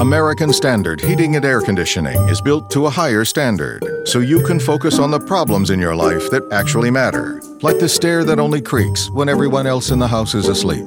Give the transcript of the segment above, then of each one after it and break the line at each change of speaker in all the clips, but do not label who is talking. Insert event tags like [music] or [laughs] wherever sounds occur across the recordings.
American Standard Heating and Air Conditioning is built to a higher standard so you can focus on the problems in your life that actually matter, like the stair that only creaks when everyone else in the house is asleep.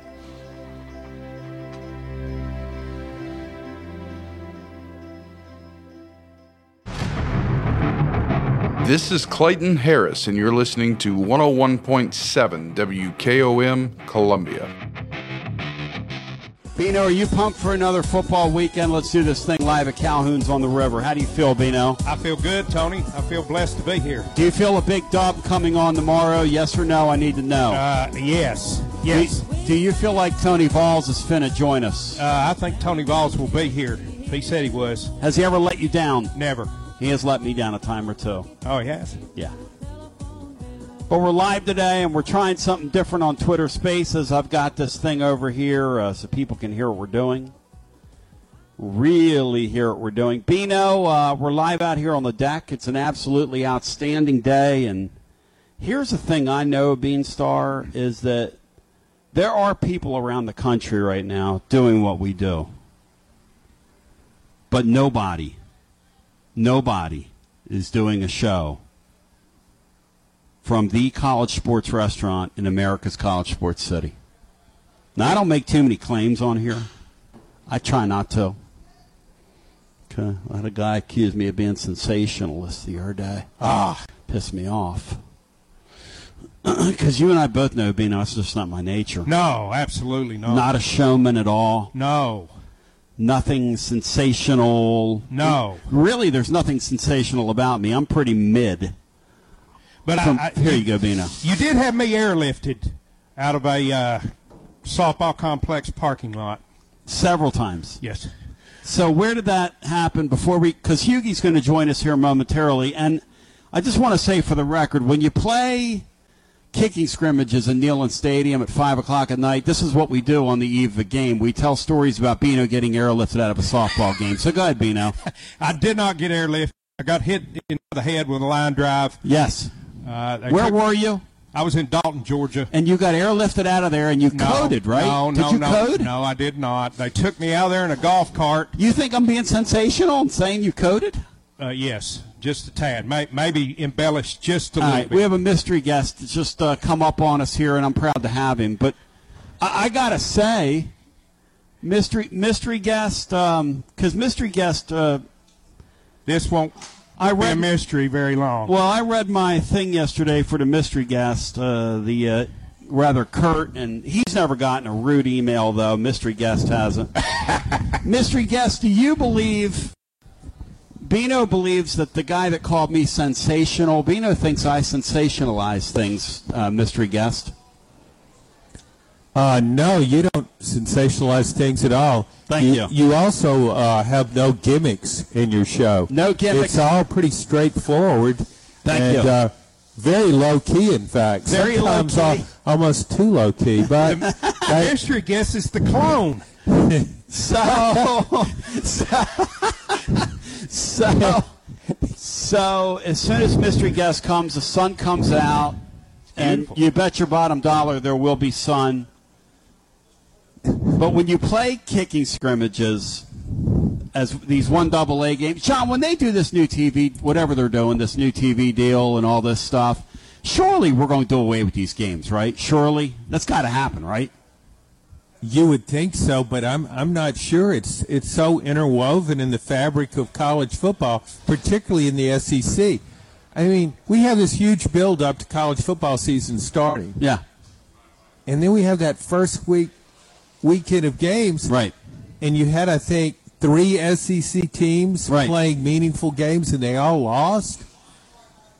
This is Clayton Harris, and you're listening to 101.7 WKOM Columbia.
Bino, are you pumped for another football weekend? Let's do this thing live at Calhoun's on the river. How do you feel, Bino?
I feel good, Tony. I feel blessed to be here.
Do you feel a big dub coming on tomorrow? Yes or no? I need to know.
Uh, yes. Yes.
Do, do you feel like Tony Valls is finna join us?
Uh, I think Tony Valls will be here. He said he was.
Has he ever let you down?
Never.
He has let me down a time or two.
Oh, he has?
Yeah. But we're live today, and we're trying something different on Twitter Spaces. I've got this thing over here uh, so people can hear what we're doing. Really hear what we're doing. Bino, uh, we're live out here on the deck. It's an absolutely outstanding day, and here's the thing I know, Beanstar, is that there are people around the country right now doing what we do. But nobody, nobody is doing a show from the college sports restaurant in America's college sports city. Now, I don't make too many claims on here. I try not to. Okay. I had a guy accuse me of being sensationalist the other day. Ah, pissed me off. [clears throat] Because you and I both know, being it's just not my nature.
No, absolutely not.
Not a showman at all.
No.
Nothing sensational.
No.
Really, there's nothing sensational about me. I'm pretty mid.
But
From-
I, I,
here you go, Bino.
You did have me airlifted out of a uh, softball complex parking lot.
Several times.
Yes.
So where did that happen before we? Because Hughie's going to join us here momentarily, and I just want to say for the record, when you play kicking scrimmages in Neyland Stadium at five o'clock at night, this is what we do on the eve of a game. We tell stories about Bino getting airlifted out of a softball game. So go ahead, Bino. [laughs]
I did not get airlifted. I got hit in the head with a line drive.
Yes.
Uh,
Where
took-
were you?
I was in Dalton, Georgia.
And you got airlifted out of there, and you
No,
coded, right?
No,
did
no,
you
no,
code?
no, I did not. They took me out there in a golf cart.
You think I'm being sensational and saying you coded?
Uh, yes, just a tad. May, maybe embellished just a
All
little
right,
bit.
we have a mystery guest that's just uh, come up on us here, and I'm proud to have him. But I, I gotta say, mystery mystery guest, because mystery guest. Uh,
this won't
I
be a
read
mystery very long.
Well, I read my thing yesterday for the mystery guest, uh, the uh, rather curt, and he's never gotten a rude email though. Mystery guest hasn't. [laughs] mystery guest, do you believe? Bino believes that the guy that called me sensational. Bino thinks I sensationalize things. Uh, mystery guest.
Uh, no, you don't sensationalize things at all.
Thank you.
You also uh, have no gimmicks in your show.
No gimmicks.
It's all pretty straightforward.
Thank
and,
you.
Uh, very low key, in fact.
Very low
Sometimes
key.
al- almost too low key. But [laughs]
mystery guest is the clone. [laughs]
So, [laughs] so, so So as soon as mystery guest comes, the sun comes out, and you bet your bottom dollar there will be sun. But when you play kicking scrimmages, as these one double A games, John, when they do this new TV, whatever they're doing, this new TV deal and all this stuff, surely we're going to do away with these games, right? Surely that's got to happen, right?
You would think so, but I'm I'm not sure. It's it's so interwoven in the fabric of college football, particularly in the SEC. I mean, we have this huge build up to college football season starting.
Yeah.
And then we have that first week weekend of games.
Right.
And you had I think three SEC teams
Right.
playing meaningful games and they all lost.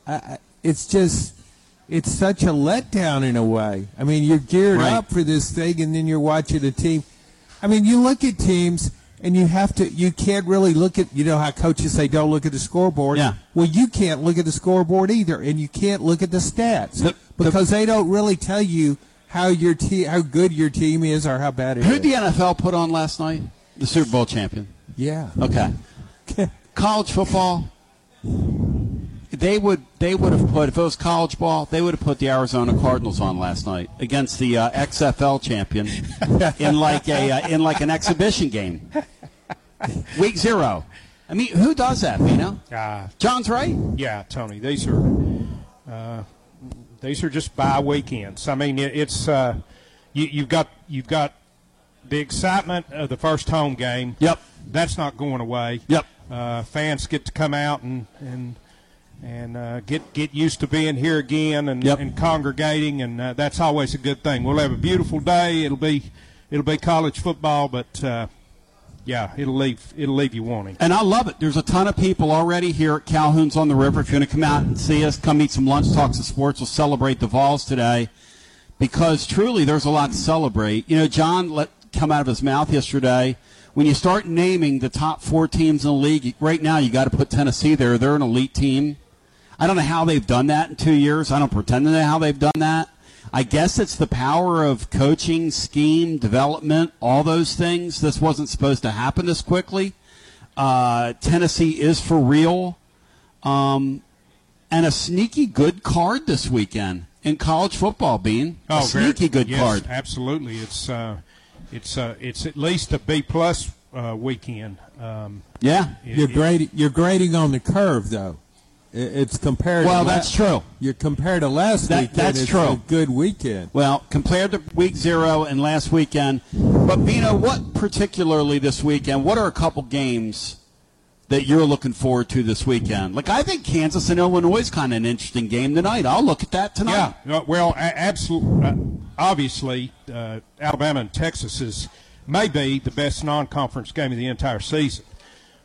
I, it's just it's such a letdown in a way. I mean, you're geared
Right.
up for this thing, and then you're watching a team. I mean, you look at teams, and you have to. You can't really look at. You know how coaches say, "Don't look at the scoreboard."
Yeah.
Well, you can't look at the scoreboard either, and you can't look at the stats because they don't really tell you how your team, how good your team is, or how bad it
Who
is.
the NFL put on last night? The Super Bowl champion.
Yeah.
Okay. [laughs] college football. They would they would have put if it was college ball they would have put the Arizona Cardinals on last night against the uh, XFL champion [laughs] in like a uh, in like an exhibition game. Week zero. I mean, who does that? You know,
Uh,
John's right.
Yeah, Tony. These are uh, these are just bye weekends. I mean, it, it's uh, you, you've got you've got the excitement of the first home game.
Yep.
That's not going away.
Yep.
Uh, fans get to come out and and and uh, get get used to being here again and, and congregating, and uh, that's always a good thing. We'll have a beautiful day. It'll be it'll be college football, but uh, yeah, it'll leave it'll leave you wanting.
And I love it. There's a ton of people already here at Calhoun's on the River. If you're going to come out and see us, come eat some lunch, talk some sports. We'll celebrate the Vols today because truly there's a lot to celebrate. You know, John let come out of his mouth yesterday. When you start naming the top four teams in the league, right now you got to put Tennessee there. They're an elite team. I don't know how they've done that in two years. I don't pretend to know how they've done that. I guess it's the power of coaching, scheme, development, all those things. This wasn't supposed to happen this quickly. Uh, Tennessee is for real. Um, and a sneaky good card this weekend in college football, Bean. a sneaky good
yes,
card.
Absolutely, it's uh, it's uh, it's at least a B plus uh, weekend. Um,
Yeah.
it-
You're
it-
grading. You're grading on the curve, though. I- It's compared.
Well,
to la-
that's true.
You're compared to last
That-
weekend.
that's
it's
true.
A good weekend.
Well, compared to week zero and last weekend. But, Bino, what particularly this weekend, what are a couple games that you're looking forward to this weekend? Like, I think Kansas and Illinois is kind of an interesting game tonight. I'll look at that tonight.
Yeah, well, absolutely. Uh, obviously, uh, Alabama and Texas is maybe the best non-conference game of the entire season.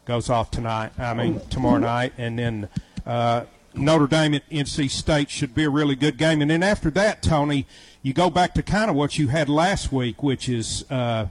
Goes off tonight. I mean tomorrow night, and then uh, Notre Dame at NC State should be a really good game. And then after that, Tony, you go back to kind of what you had last week, which is uh,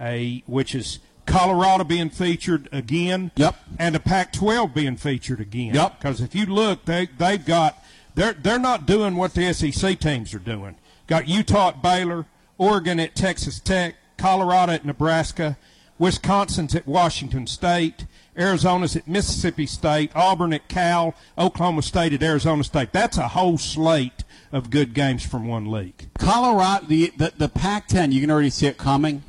a which is Colorado being featured again.
Yep.
And the Pac-12 being featured again.
Yep.
Because if you look, they they've got they're they're not doing what the SEC teams are doing. Got Utah at Baylor, Oregon at Texas Tech, Colorado at Nebraska, Wisconsin's at Washington State, Arizona's at Mississippi State, Auburn at Cal, Oklahoma State at Arizona State. That's a whole slate of good games from one league.
Colorado, the, the, the Pac 10, you can already see it coming.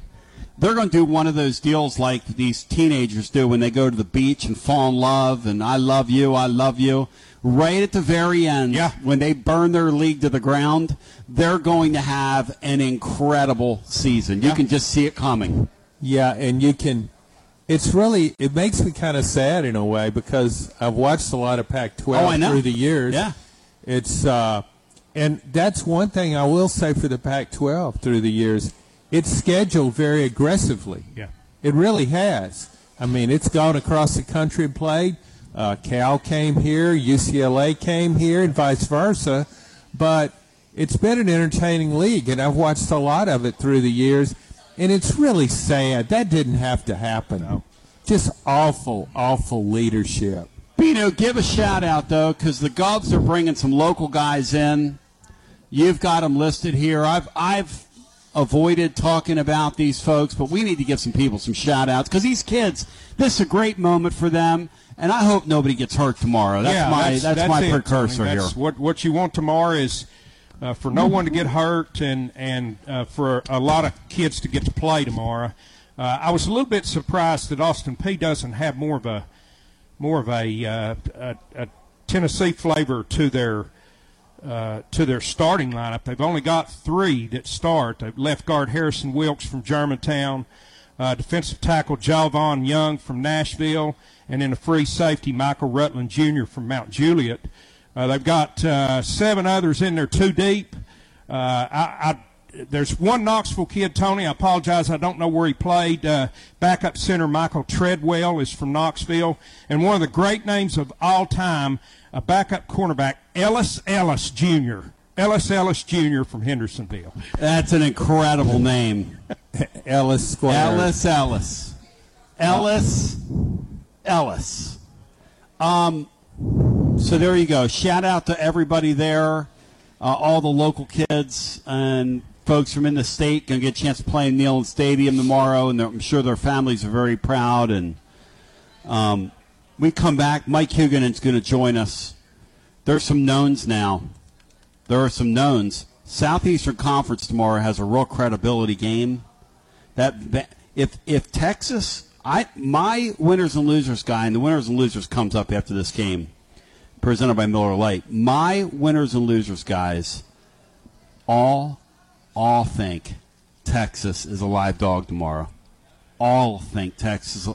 They're going to do one of those deals like these teenagers do when they go to the beach and fall in love and I love you, I love you. Right at the very end, yeah. when they burn their league to the ground, they're going to have an incredible season. You can just see it coming.
Yeah, and you can. It's really. It makes me kind of sad in a way because I've watched a lot of Pac-12
Oh,
through the years.
Yeah.
It's uh, and that's one thing I will say for the Pac-12 through the years. It's scheduled very aggressively.
Yeah.
It really has. I mean, it's gone across the country and played. Uh, Cal came here, UCLA came here, and vice versa. But it's been an entertaining league, and I've watched a lot of it through the years, and it's really sad. That didn't have to happen. Just awful, awful leadership.
Bino, give a shout out though, because the Govs are bringing some local guys in. You've got them listed here. I've I've avoided talking about these folks, but we need to give some people some shout outs because these kids, this is a great moment for them. And I hope nobody gets hurt tomorrow. That's
yeah,
my that's, my
it,
precursor
That's
here.
What what you want tomorrow is uh, for no one to get hurt and and uh, for a lot of kids to get to play tomorrow. Uh, I was a little bit surprised that Austin Peay doesn't have more of a more of a, uh, a, a Tennessee flavor to their uh, to their starting lineup. They've only got three that start. They've left guard Harrison Wilkes from Germantown, uh, defensive tackle Javon Young from Nashville, and then a free safety Michael Rutland Jr. from Mount Juliet. Uh, they've got uh, seven others in there too deep. Uh, I, I, there's one Knoxville kid, Tony. I apologize. I don't know where he played. Uh, backup center Michael Treadwell is from Knoxville. And one of the great names of all time, a backup cornerback, Ellis Ellis Jr. Ellis Ellis Jr. from Hendersonville.
That's an incredible name. [laughs]
Ellis Square.
Ellis Ellis. Ellis Ellis. Um, so there you go. Shout out to everybody there, uh, all the local kids and folks from in the state going to get a chance to play in Neyland Stadium tomorrow, and I'm sure their families are very proud. And um, we come back. Mike Huguenin's going to join us. There's some knowns now. There are some knowns. Southeastern Conference tomorrow has a real credibility game. That if if Texas, I my winners and losers guy, and the winners and losers comes up after this game, presented by Miller Lite. My winners and losers guys, all all think Texas is a live dog tomorrow. All think Texas.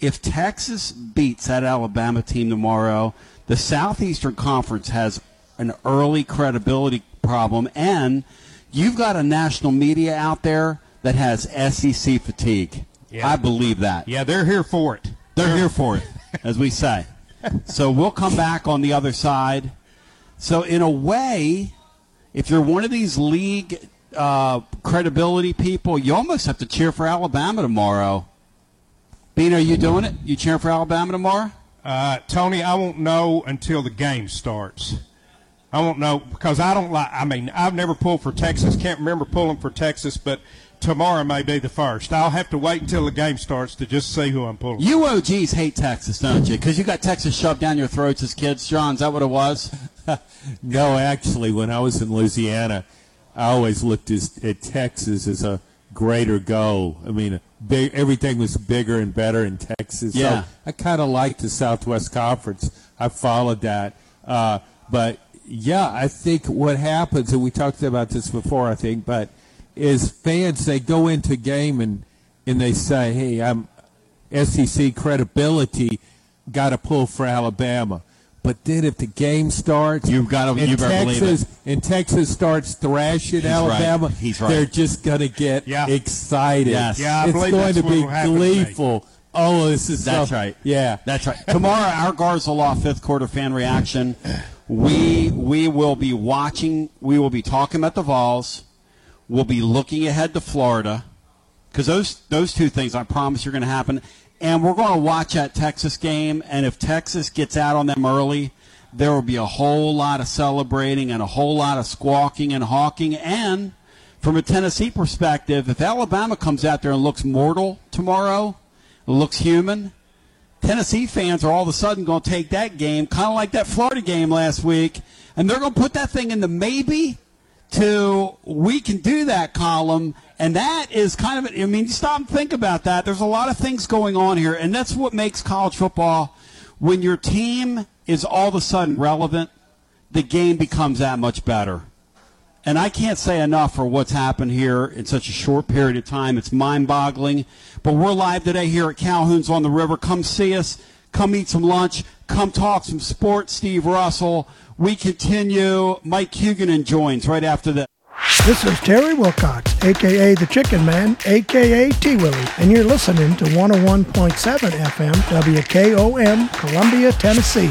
If Texas beats that Alabama team tomorrow, the Southeastern Conference has an early credibility problem, and you've got a national media out there that has SEC fatigue.
Yeah.
I believe that.
Yeah, they're here for it.
They're here for it, as we say. So we'll come back on the other side. So in a way, if you're one of these league uh, credibility people, you almost have to cheer for Alabama tomorrow. Bean, are you doing it? You cheering for Alabama tomorrow?
Uh, Tony, I won't know until the game starts. I won't know because I don't like. I mean, I've never pulled for Texas. Can't remember pulling for Texas, but tomorrow may be the first. I'll have to wait until the game starts to just see who I'm pulling.
You OGs hate Texas, don't you? Because you got Texas shoved down your throats as kids. John, is that what it was? [laughs]
no, actually, when I was in Louisiana, I always looked as, at Texas as a greater goal. I mean, big, everything was bigger and better in Texas.
Yeah.
So I kind of liked the Southwest Conference. I followed that. Uh, but yeah, I think what happens, and we talked about this before, I think, but is fans they go into game and and they say, "Hey, I'm SEC credibility, got to pull for Alabama." But then if the game starts,
you've got to
and
you better believe
Texas
it.
and Texas starts thrashing
He's right.
Alabama,
He's right.
they're just going to get
Yeah.
excited.
Yes.
Yeah, I
it's
believe
going
that's
to
what
be
will happen to me.
gleeful. Oh, this is
That's
so-
right.
Yeah,
That's right. Tomorrow, our Garza Law fifth quarter fan reaction. We we will be watching. We will be talking about the Vols. We'll be looking ahead to Florida because those those two things I promise are going to happen. And we're going to watch that Texas game. And if Texas gets out on them early, there will be a whole lot of celebrating and a whole lot of squawking and hawking. And from a Tennessee perspective, if Alabama comes out there and looks mortal tomorrow, looks human, Tennessee fans are all of a sudden going to take that game, kind of like that Florida game last week, and they're going to put that thing in the maybe to we can do that column. And that is kind of, I mean, you stop and think about that. There's a lot of things going on here, and that's what makes college football. When your team is all of a sudden relevant, the game becomes that much better. And I can't say enough for what's happened here in such a short period of time. It's mind boggling. But we're live today here at Calhoun's on the River. Come see us. Come eat some lunch. Come talk some sports. Steve Russell. We continue. Mike Huguenin joins right after this.
This is Terry Wilcox, aka the Chicken Man, aka T Willie, and you're listening to 101.7 FM WKOM, Columbia, Tennessee.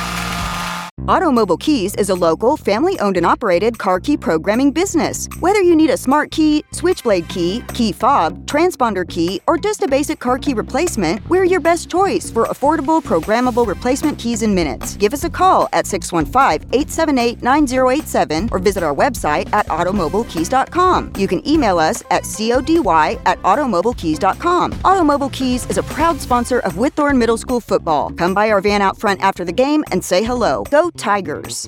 Automobile Keys is a local, family owned and operated car key programming business. Whether you need a smart key, switchblade key, key fob, transponder key, or just a basic car key replacement, we're your best choice for affordable, programmable replacement keys in minutes. Give us a call at 615 878 9087 or visit our website at automobilekeys.com. You can email us at cody at automobilekeys.com. Automobile Keys is a proud sponsor of Whitthorne Middle School football. Come by our van out front after the game and say hello. Go Tigers!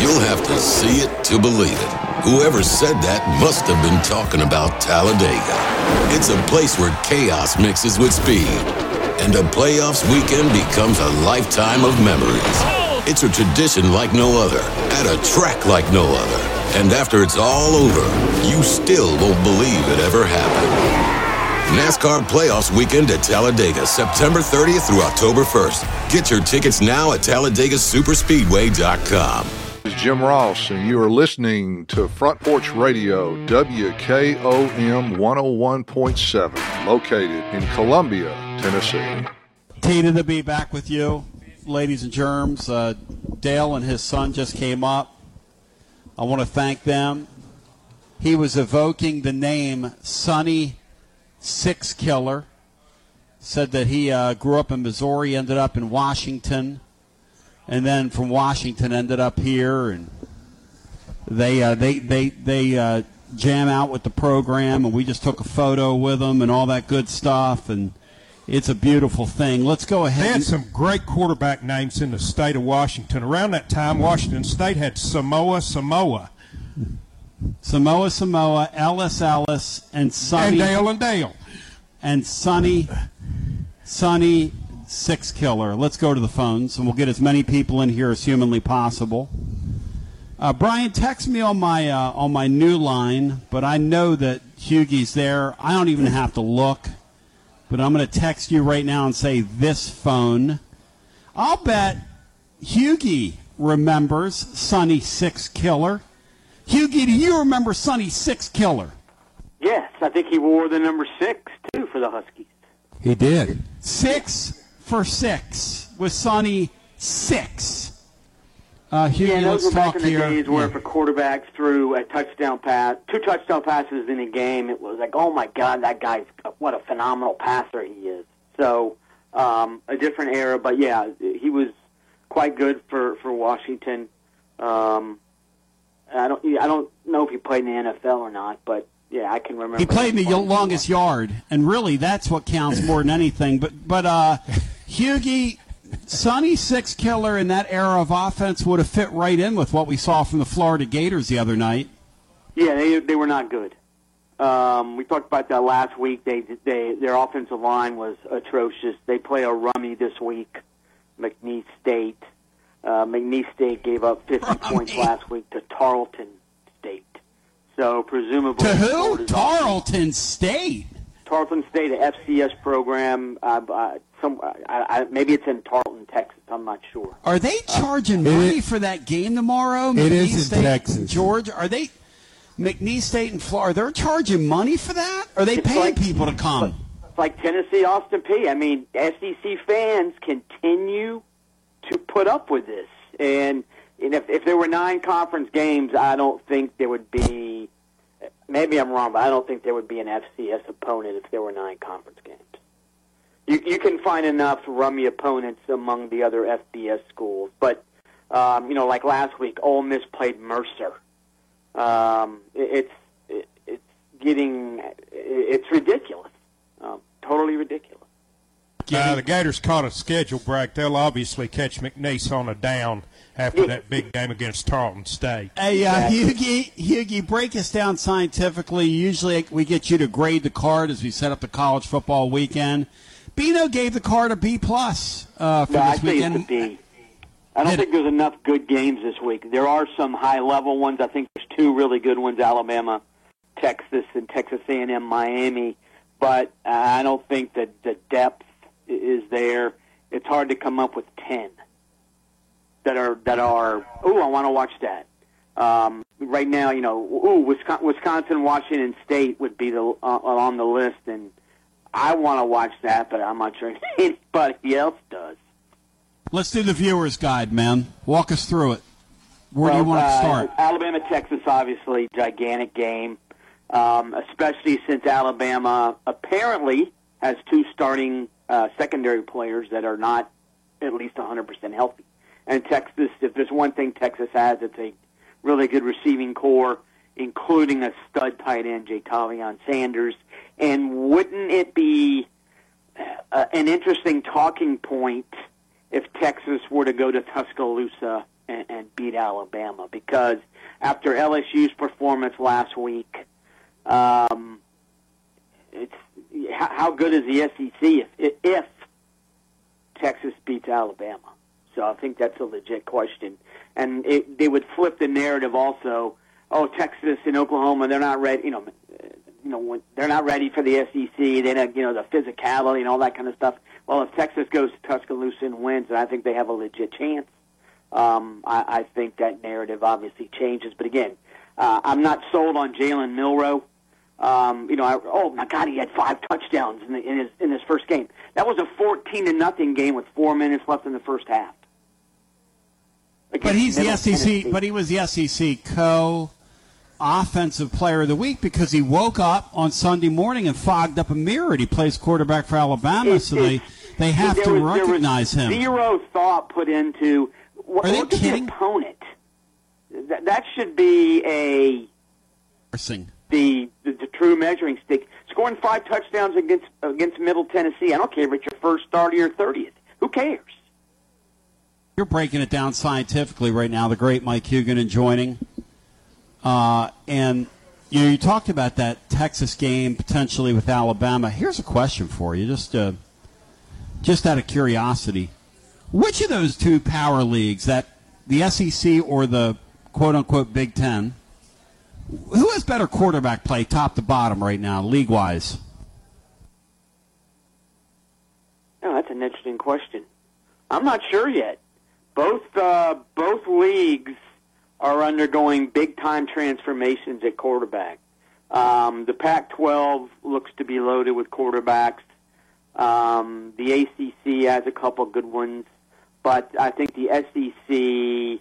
You'll have to see it to believe it. Whoever said that must have been talking about Talladega. It's a place where chaos mixes with speed, and a playoffs weekend becomes a lifetime of memories. It's a tradition like no other, at a track like no other. And after it's all over, you still won't believe it ever happened. NASCAR Playoffs Weekend at Talladega, September 30th through October 1st. Get your tickets now at TalladegaSuperspeedway.com.
This is Jim Ross, and you are listening to Front Porch Radio, WKOM 101.7, located in Columbia, Tennessee.
Tina to be back with you, ladies and germs. Uh, Dale and his son just came up. I want to thank them. He was evoking the name Sonny Sixkiller. Said that he uh, grew up in Missouri, ended up in Washington, and then from Washington ended up here, and they uh, they they they uh, jam out with the program, and we just took a photo with them and all that good stuff, and it's a beautiful thing. Let's go ahead.
They had some great quarterback names in the state of Washington. Around that time, Washington State had Samoa Samoa.
Samoa Samoa, Ellis Ellis, and Sonny
And Dale and Dale.
and Sonny Sonny Sixkiller. Let's go to the phones, and we'll get as many people in here as humanly possible. Uh, Brian, text me on my uh, on my new line, but I know that Hughie's there. I don't even have to look, but I'm going to text you right now and say this phone. I'll bet Hughie remembers Sonny Sixkiller. Hughie, do you remember Sonny Sixkiller?
Yes, I think he wore the number six too for the Huskies.
He did.
Six for six with Sonny Six. Uh, Hughie,
yeah, those were back in the
here.
days where
Yeah.
if a quarterback threw a touchdown pass, two touchdown passes in a game, it was like, oh my God, that guy's what a phenomenal passer he is. So um, a different era, but yeah, he was quite good for for Washington. Um, I don't I don't know if he played in the NFL or not, but yeah, I can remember.
He played in the longest yard, and really that's what counts more than anything. But but uh, Hughie, Sonny Sixkiller in that era of offense would have fit right in with what we saw from the Florida Gators the other night.
Yeah, they they were not good. Um, we talked about that last week. They they their offensive line was atrocious. They play a rummy this week, McNeese State. Uh, McNeese State gave up 50 [laughs] points last week to Tarleton State. So presumably
To who? Tarleton State.
Tarleton State, a FCS program. Uh, uh, some I, I, maybe it's in Tarleton, Texas. I'm not sure.
Are they charging
It
money
is-
for that game tomorrow?
It is in
State,
Texas.
Georgia. Are they McNeese State and Florida? They're charging money for that? Are they
It's
paying
like-
people to come?
It's like Tennessee, Austin Peay. I mean, SEC fans continue to put up with this, and, and if if there were nine conference games, I don't think there would be. Maybe I'm wrong, but I don't think there would be an FCS opponent if there were nine conference games. You you can find enough rummy opponents among the other FBS schools, but um, you know, like last week, Ole Miss played Mercer. Um, it, it's it, it's getting it, it's ridiculous, um, totally ridiculous.
Uh, the Gators caught a schedule break. They'll obviously catch McNeese on a down after that big game against Tarleton State.
Hey, uh, Hughie, Hughie, break us down scientifically. Usually we get you to grade the card as we set up the college football weekend. Bino gave the card a B plus uh, for
No, I
this
think
weekend.
it's a B. I don't think there's enough good games this week. There are some high level ones. I think there's two really good ones: Alabama, Texas, and Texas A&M, Miami. But uh, I don't think that the depth i- is there. It's hard to come up with ten that are that are. Oh, I want to watch that. Um, right now, you know, ooh, Wisconsin, Wisconsin, Washington State would be the uh, on the list, and I want to watch that, but I'm not sure [laughs] anybody else does.
Let's do the viewer's guide, man. Walk us through it. Where do you
Well,
want to
uh,
start?
Alabama, Texas, obviously gigantic game, um, especially since Alabama apparently has two starting uh, secondary players that are not at least 100% healthy. And Texas, if there's one thing Texas has, it's a really good receiving corps, including a stud tight end, Ja'Tavion Sanders. And wouldn't it be uh, an interesting talking point if Texas were to go to Tuscaloosa and, and beat Alabama? Because after LSU's performance last week, um, it's how, good is the SEC if, if Texas beats Alabama? So I think that's a legit question, and it, they would flip the narrative also. Oh, Texas and Oklahoma, they're not ready. You know, you know, they're not ready for the SEC. They don't, you know, the physicality and all that kind of stuff. Well, if Texas goes to Tuscaloosa and wins, then I think they have a legit chance. Um, I, I think that narrative obviously changes. But again, uh, I'm not sold on Jalen Milroe. Um, you know, I, oh my God, he had five touchdowns in, the, in his in his first game. That was a 14 to nothing game with four minutes left in the first half.
But he's the SEC.
Tennessee.
But he was the SEC co offensive player of the week because he woke up on Sunday morning and fogged up a mirror. And he plays quarterback for Alabama,
It-
so they
it-
they have
there
to
was-
recognize him.
Zero thought put into. What,
Are they
look at
kidding?
the opponent. That, that should be a
Embarrassing.
The, the the true measuring stick. Scoring five touchdowns against against Middle Tennessee. I don't care if it's your first start or your thirtieth. Who cares?
You're breaking it down scientifically right now. The great Mike Huguenin joining, uh, and you know you talked about that Texas game potentially with Alabama. Here's a question for you: just uh, just out of curiosity, which of those two power leagues, that the SEC or the quote unquote Big Ten, who has better quarterback play, top to bottom, right now, league wise?
Oh, that's an interesting question. I'm not sure yet. Both uh, both leagues are undergoing big time transformations at quarterback. Um, the Pac-12 looks to be loaded with quarterbacks. Um, the ACC has a couple good ones, but I think the SEC.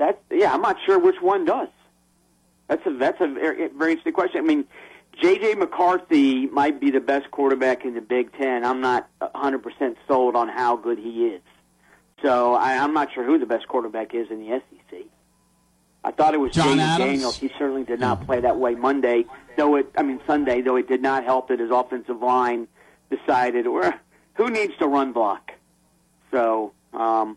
That's yeah. I'm not sure which one does. That's a that's a very, very interesting question. I mean, J.J. McCarthy might be the best quarterback in the Big Ten. I'm not 100% sold on how good he is. So I, I'm not sure who the best quarterback is in the SEC. I thought it was
John
James Daniels. He certainly did not play that way Monday, though it. I mean Sunday, though it did not help that his offensive line decided, or who needs to run block. So um,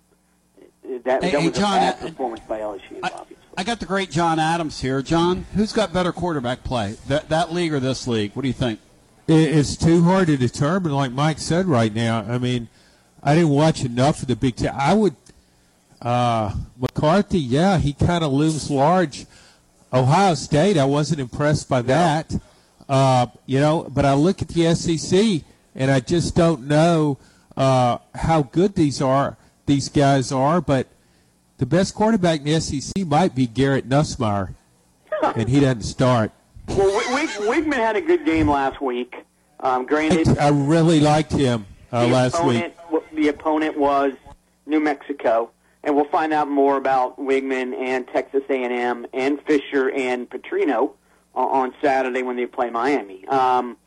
that,
Hey,
that
hey,
was
John,
a bad
uh,
performance by LSU. obviously.
I got the great John Adams here. John, who's got better quarterback play, that that league or this league? What do you think?
It's too hard to determine, like Mike said right now. I mean, I didn't watch enough of the Big Ten. I would, uh, McCarthy, yeah, he kind of looms large. Ohio State, I wasn't impressed by that. Uh, you know, but I look at the SEC and I just don't know uh, how good these are. These guys are, but the best quarterback in the SEC might be Garrett Nussmeier, and he doesn't start.
Well, Wig- Weigman had a good game last week. Um, granted,
I really liked him uh, last week.
opponent, w- The opponent was New Mexico, and we'll find out more about Weigman and Texas A&M and Fisher and Petrino on Saturday when they play Miami. Um,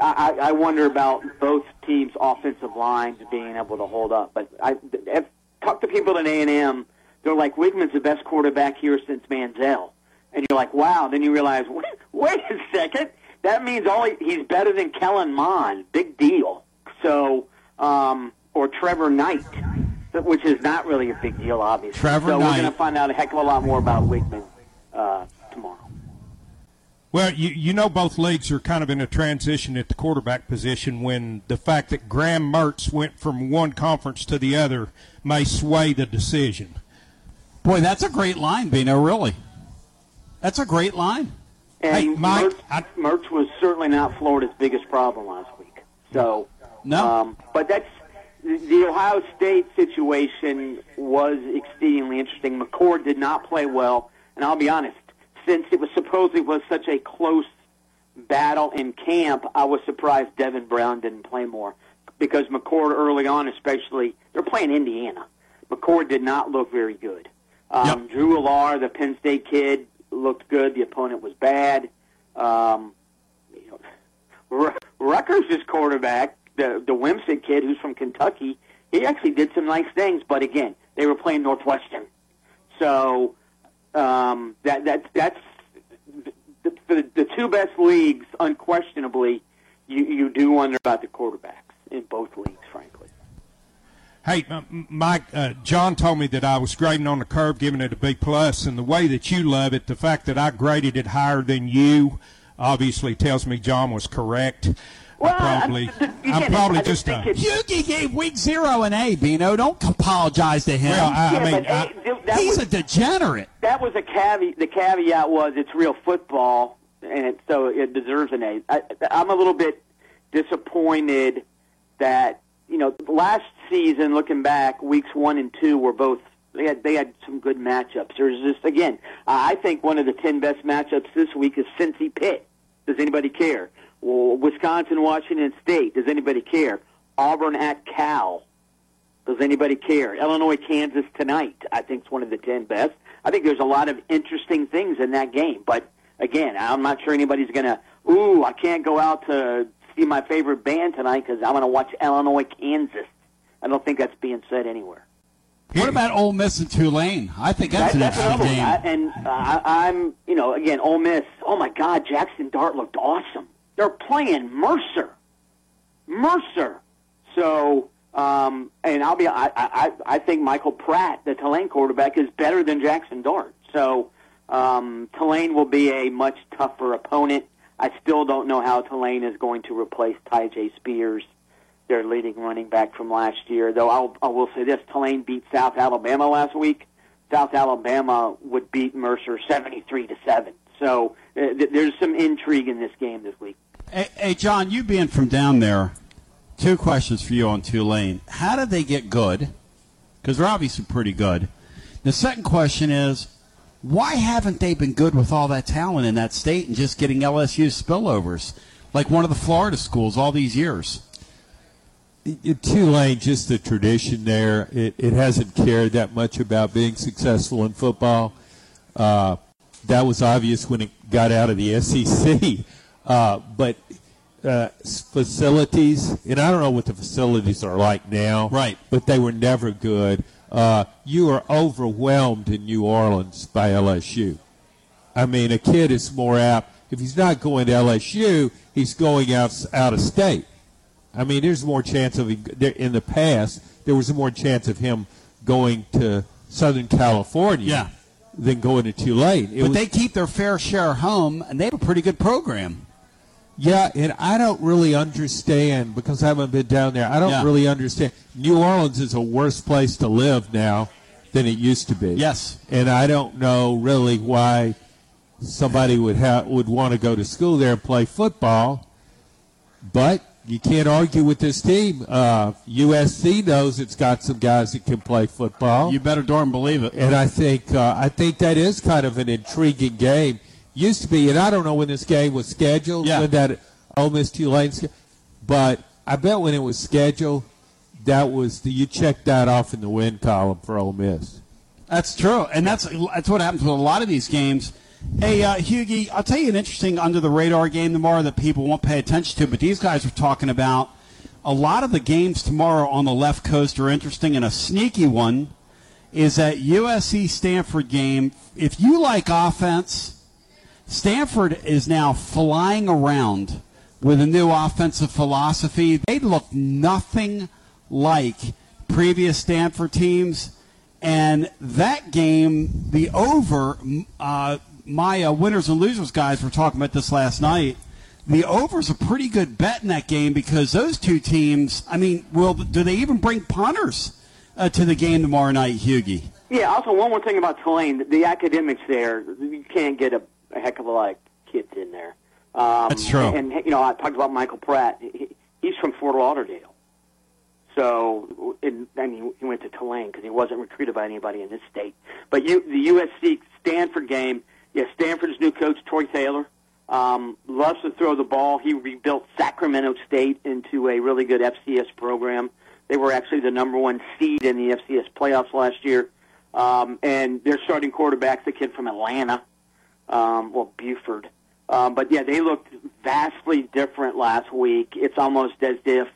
I I wonder about both teams' offensive lines being able to hold up. But I I've talked to people at A&M. They're like, Weigman's the best quarterback here since Manziel. And you're like, wow. Then you realize, [laughs] wait, wait a second. That means all he, he's better than Kellen Mond. Big deal. So, um, or Trevor Knight, which is not really a big deal, obviously.
Trevor Knight
so we're going to find out a heck of a lot more about Wigman uh, tomorrow.
Well, you, you know both leagues are kind of in a transition at the quarterback position when the fact that Graham Mertz went from one conference to the other may sway the decision.
Boy, that's a great line, Bino. Really, that's a great line.
And Mertz, Mertz was certainly not Florida's biggest problem last week. So,
no.
Um, but that's the Ohio State situation was exceedingly interesting. McCord did not play well, and I'll be honest. Since it was supposedly was such a close battle in camp, I was surprised Devin Brown didn't play more because McCord early on, especially they're playing Indiana. McCord did not look very good. Um, Drew Allar, the Penn State kid, looked good. The opponent was bad. Um, you know, Rutgers' quarterback, the the Wimsatt kid who's from Kentucky, he actually did some nice things. But again, they were playing Northwestern, so um, that that that's the, the the two best leagues. Unquestionably, you you do wonder about the quarterbacks in both leagues, frankly.
Hey, Mike, uh, John told me that I was grading on the curve, giving it a B plus, and the way that you love it, the fact that I graded it higher than you, obviously tells me John was correct. I probably, I'm probably just a.
You gave week zero an A, Bino. Don't apologize to him.
Well, I- I
Yeah,
mean, I-
that
he's
was-
a degenerate.
That was a caveat. The caveat was it's real football, and it, so it deserves an A. I, I'm a little bit disappointed that you know last season, looking back, weeks one and two were both they had they had some good matchups. There's just again, I think one of the ten best matchups this week is Cincy Pitt. Does anybody care? Wisconsin, Washington State. Does anybody care? Auburn at Cal. Does anybody care? Illinois, Kansas tonight. I think it's one of the ten best. I think there's a lot of interesting things in that game. But again, I'm not sure anybody's gonna. Ooh, I can't go out to see my favorite band tonight because I'm gonna watch Illinois, Kansas. I don't think that's being said anywhere.
What about Ole Miss and Tulane? I think that's an
That-
interesting
another one.
game.
I, and uh, I, I'm, you know, again, Ole Miss. Oh my God, Jackson Dart looked awesome. They're playing Mercer, Mercer. So, um, and I'll be, I, I, I think Michael Pratt, the Tulane quarterback, is better than Jackson Dart. So, um, Tulane will be a much tougher opponent. I still don't know how Tulane is going to replace Tyjae Spears, their leading running back from last year. Though I'll, I will say this: Tulane beat South Alabama last week. South Alabama would beat Mercer seventy-three to seven. So uh, th- there's some intrigue in this game this week.
Hey, hey, John, you being from down there, two questions for you on Tulane. How did they get good? Because they're obviously pretty good. The second question is, why haven't they been good with all that talent in that state and just getting LSU spillovers like one of the Florida schools all these years?
Tulane, just the tradition there. It, it hasn't cared that much about being successful in football. Uh, that was obvious when it got out of the SEC. [laughs] Uh, but uh, facilities, and I don't know what the facilities are like now.
Right.
But they were never good. Uh, you are overwhelmed in New Orleans by LSU. I mean, a kid is more apt if he's not going to LSU, he's going out out of state. I mean, there's more chance of in the past. There was more chance of him going to Southern California
Yeah.
than going to Tulane. It
but
was-
they keep their fair share home, and they have a pretty good program.
Yeah, and I don't really understand because I haven't been down there. I don't
Yeah.
really understand. New Orleans is a worse place to live now than it used to be.
Yes.
and I don't know really why somebody would have would want to go to school there and play football. But you can't argue with this team. Uh, USC knows it's got some guys that can play football.
You better darn believe it.
And I think uh, I think that is kind of an intriguing game. Used to be, and I don't know when this game was scheduled.
Yeah.
When that Ole Miss Tulane, but I bet when it was scheduled, that was the, you checked that off in the win column for Ole Miss.
That's true, and that's that's what happens with a lot of these games. Hey, uh, Hughie, I'll tell you an interesting under the radar game tomorrow that people won't pay attention to, but these guys are talking about. A lot of the games tomorrow on the left coast are interesting, and a sneaky one is that USC Stanford game. If you like offense, Stanford is now flying around with a new offensive philosophy. They look nothing like previous Stanford teams. And that game, the over, uh, my uh, winners and losers guys were talking about this last night. The over's a pretty good bet in that game because those two teams, I mean, will do they even bring punters uh, to the game tomorrow night, Hughie?
Yeah. Also, one more thing about Tulane: the, the academics there, you can't get a, a heck of a lot of kids in there. Um,
That's true.
And you know, I talked about Michael Pratt. He, he's from Fort Lauderdale, so in, I mean, he went to Tulane because he wasn't recruited by anybody in this state. But you, the USC Stanford game, yeah, Stanford's new coach Troy Taylor um, loves to throw the ball. He rebuilt Sacramento State into a really good FCS program. They were actually the number one seed in the FCS playoffs last year. Um, and their starting quarterback's the kid from Atlanta, um, well, Buford. Um, but yeah, they looked vastly different last week. It's almost as if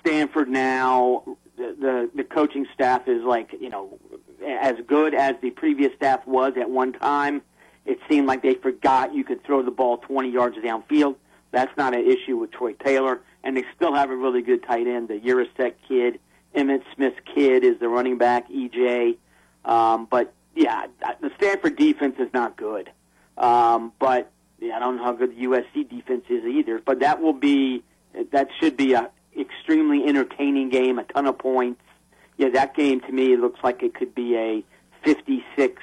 Stanford now, the, the, the coaching staff is like, you know, as good as the previous staff was at one time. It seemed like they forgot you could throw the ball 20 yards downfield. That's not an issue with Troy Taylor. And they still have a really good tight end, the Yurosek kid. Emmitt Smith kid is the running back, EJ. Um, but yeah, the Stanford defense is not good. Um, but yeah, I don't know how good the USC defense is either. But that will be that should be a extremely entertaining game, a ton of points. Yeah, that game to me looks like it could be a 56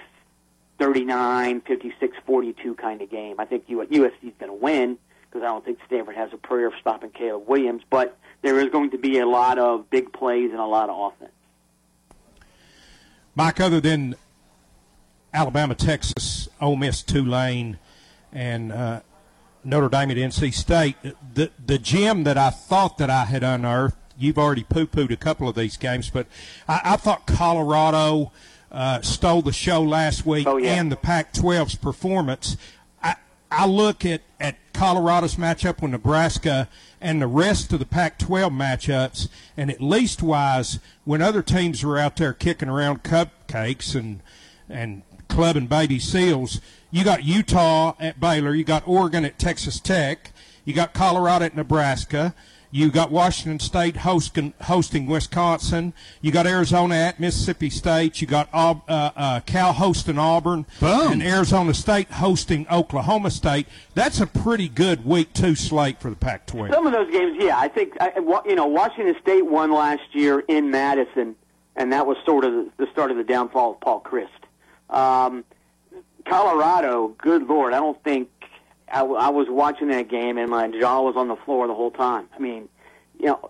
39, 56 42 kind of game. I think USC is going to win because I don't think Stanford has a prayer of stopping Caleb Williams, but there is going to be a lot of big plays and a lot of offense.
Mike, other than Alabama, Texas, Ole Miss, Tulane, and uh, Notre Dame at NC State, the the gem that I thought that I had unearthed, you've already poo-pooed a couple of these games, but I, I thought Colorado uh, stole the show last week and the Pac-12's performance. I, I look at, at Colorado's matchup with Nebraska and the rest of the Pac-12 matchups, and at least wise, when other teams are out there kicking around cupcakes and and clubbing baby seals, you got Utah at Baylor, you got Oregon at Texas Tech, you got Colorado at Nebraska, You got Washington State hosting, hosting Wisconsin. You got Arizona at Mississippi State. You got uh, uh, Cal hosting Auburn.
Boom.
And Arizona State hosting Oklahoma State. That's a pretty good week two slate for the Pac-12.
Some of those games, yeah, I think I, you know Washington State won last year in Madison, and that was sort of the start of the downfall of Paul Chryst. Um, Colorado, good lord, I don't think I, was watching that game and my jaw was on the floor the whole time. I mean, you know,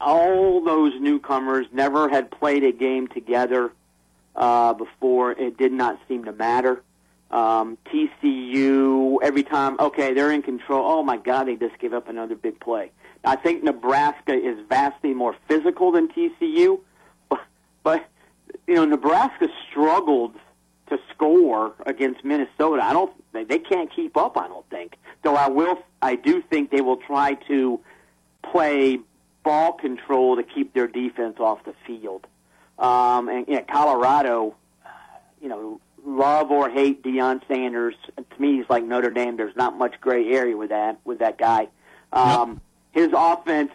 all those newcomers never had played a game together uh, before. It did not seem to matter. Um, TCU, every time, okay, they're in control. Oh my God, they just gave up another big play. I think Nebraska is vastly more physical than TCU, you know, Nebraska struggled to score against Minnesota. I don't. They, can't keep up. I don't think. Though I will. I do think they will try to play ball control to keep their defense off the field. Um, and yeah, Colorado. You know, love or hate Deion Sanders. To me, he's like Notre Dame. There's not much gray area with that with that guy. Um, His offense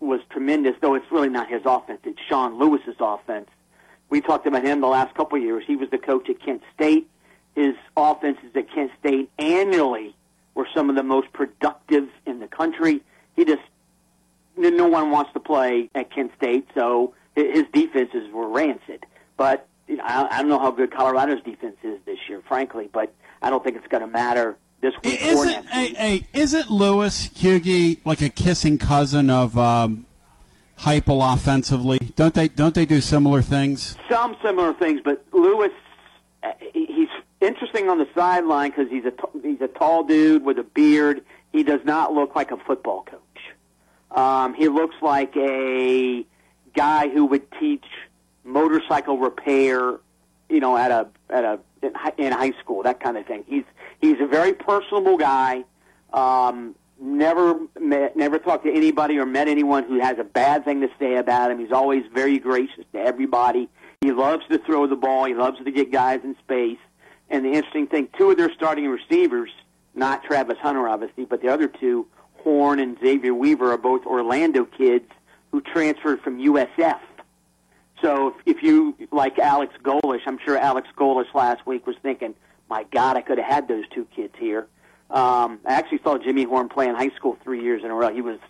was tremendous, though it's really not his offense. It's Sean Lewis's offense. We talked about him the last couple of years. He was the coach at Kent State. His offenses at Kent State annually were some of the most productive in the country. He just no one wants to play at Kent State, so his defenses were rancid. But you know, I, I don't know how good Colorado's defense is this year, frankly. But I don't think it's going to matter this week
Isn't
next.
a, a, isn't Lewis Hughie like a kissing cousin of um, Heupel offensively? Don't they don't they do similar things?
Some similar things, but Lewis, uh, he- he's interesting on the sideline because he's a t- he's a tall dude with a beard. He does not look like a football coach. Um, he looks like a guy who would teach motorcycle repair, you know, at a at a in hi- in high school, that kind of thing. He's he's a very personable guy. Um, never met, never talked to anybody or met anyone who has a bad thing to say about him. He's always very gracious to everybody. He loves to throw the ball. He loves to get guys in space. And the interesting thing, two of their starting receivers, not Travis Hunter obviously, but the other two, Horn and Xavier Weaver, are both Orlando kids who transferred from USF. So if, if you like Alex Golesh, I'm sure Alex Golesh last week was thinking, "My God, I could have had those two kids here." Um, I actually saw Jimmy Horn play in high school three years in a row. He was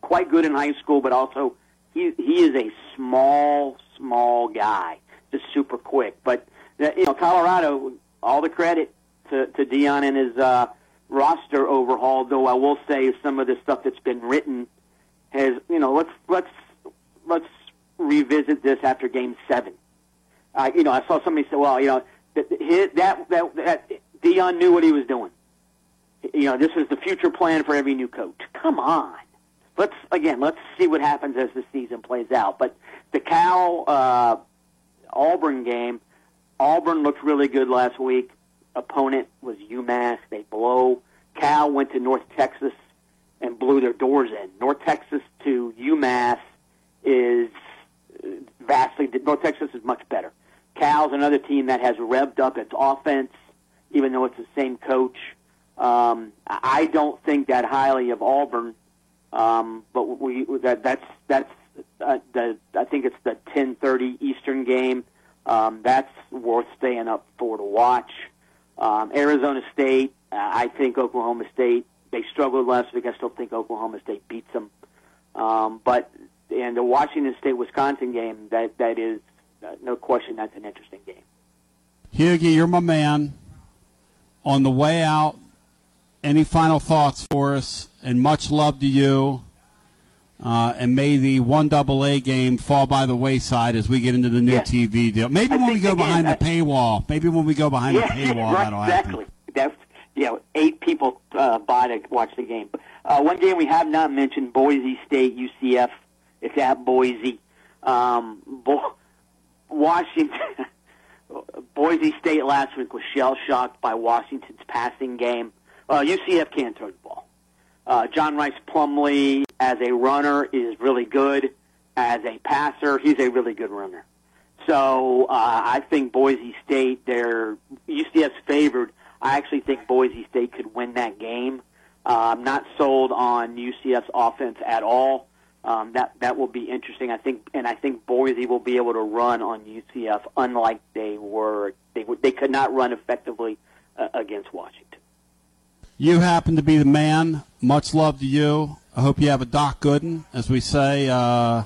quite good in high school, but also he he is a small, small guy, just super quick. But uh, you know, Colorado, all the credit to to Deion and his uh, roster overhaul. Though I will say some of the stuff that's been written has you know let's let's let's revisit this after Game Seven. Uh, you know, I saw somebody say, well, you know, that that that, that Deion knew what he was doing. You know, this is the future plan for every new coach. Come on, let's again, let's see what happens as the season plays out. But the Cal uh, Auburn game, Auburn looked really good last week. Opponent was UMass. They blow. Cal went to North Texas and blew their doors in. North Texas to UMass is uh, vastly. North Texas is much better. Cal's another team that has revved up its offense, even though it's the same coach. Um, I don't think that highly of Auburn, um, but we that that's that's uh, the I think it's the 10:30 Eastern game. Um, that's worth staying up for to watch. Um, Arizona State, I think Oklahoma State. They struggled last week. I still think Oklahoma State beats them. Um, but and the Washington State Wisconsin game, that that is uh, no question. That's an interesting game.
Hughie, you're my man. On the way out, any final thoughts for us? And much love to you. Uh, and may the one double A game fall by the wayside as we get into the new. TV deal. Maybe
I
when we go
again,
behind the paywall. Maybe when we go behind
yeah,
the paywall,
right,
that'll
exactly.
happen.
That's you know eight people uh, buy to watch the game. Uh, one game we have not mentioned: Boise State UCF. It's at Boise. Um, Bo- Washington. [laughs] Boise State last week was shell shocked by Washington's passing game. Uh, UCF can't throw the ball. Uh, John Rhys Plumlee, as a runner, is really good. As a passer, he's a really good runner. So uh, I think Boise State, they're UCF's favored. I actually think Boise State could win that game. Uh, I'm not sold on UCF's offense at all. Um, that that will be interesting. I think, and I think Boise will be able to run on UCF, unlike they were. They they could not run effectively uh, against Washington.
You happen to be the man. Much love to you. I hope you have a Doc Gooden, as we say uh,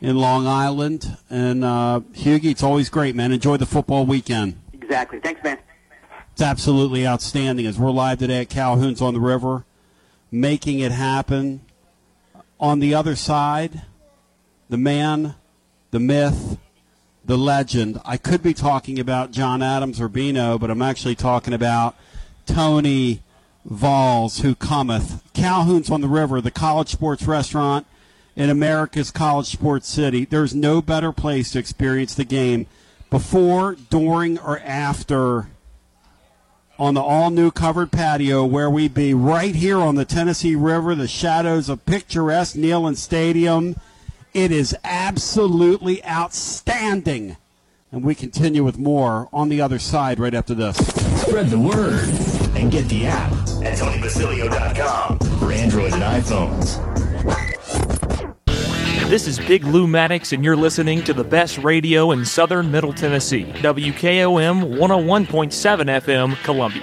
in Long Island. And uh, Hughie, it's always great, man. Enjoy the football weekend.
Exactly. Thanks, man.
It's absolutely outstanding. As we're live today at Calhoun's on the River, making it happen. On the other side, the man, the myth, the legend. I could be talking about John Adams or Bino, but I'm actually talking about Tony Valls, who cometh. Calhoun's on the River, the college sports restaurant in America's college sports city. There's no better place to experience the game before, during, or after on the all new covered patio where we be right here on the Tennessee River, the shadows of picturesque Neyland Stadium. It is absolutely outstanding. And we continue with more on the other side right after this.
Spread the word and get the app at TonyBasilio.com for Android and iPhones.
This is Big Lou Maddox, and you're listening to the best radio in southern Middle Tennessee. WKOM 101.7 FM, Columbia.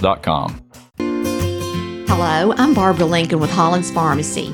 parksmotorsales.com.
Hello, I'm Barbara Lincoln with Hollins Pharmacy.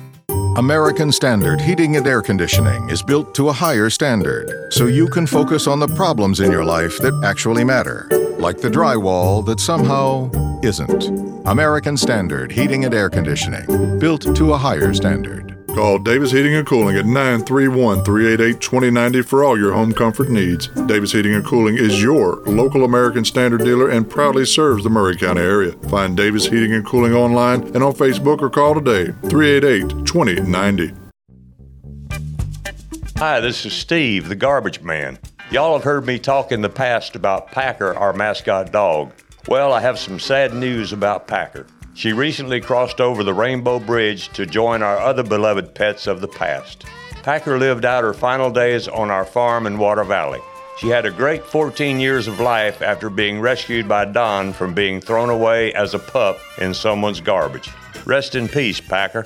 American Standard Heating and Air Conditioning is built to a higher standard so you can focus on the problems in your life that actually matter, like the drywall that somehow isn't. American Standard Heating and Air Conditioning, built to a higher standard.
Call Davis Heating and Cooling at 931 388 2090 for all your home comfort needs. Davis Heating and Cooling is your local American Standard dealer and proudly serves the Maury County area. Find Davis Heating and Cooling online and on Facebook or call today 388 2090.
Hi, this is Steve, the garbage man. Y'all have heard me talk in the past about Packer, our mascot dog. Well, I have some sad news about Packer. She recently crossed over the Rainbow Bridge to join our other beloved pets of the past. Packer lived out her final days on our farm in Water Valley. She had a great 14 years of life after being rescued by Don from being thrown away as a pup in someone's garbage. Rest in peace, Packer.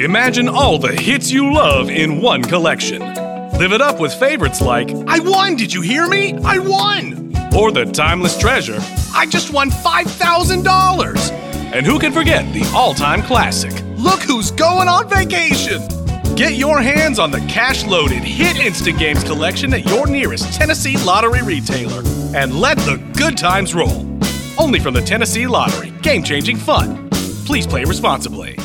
Imagine all the hits you love in one collection. Live it up with favorites like I won, did you hear me? I won! Or the timeless treasure, I just won $5,000! And who can forget the all time classic, Look Who's Going on Vacation! Get your hands on the cash loaded Hit Instant Games collection at your nearest Tennessee Lottery retailer and let the good times roll. Only from the Tennessee Lottery. Game changing fun. Please play responsibly.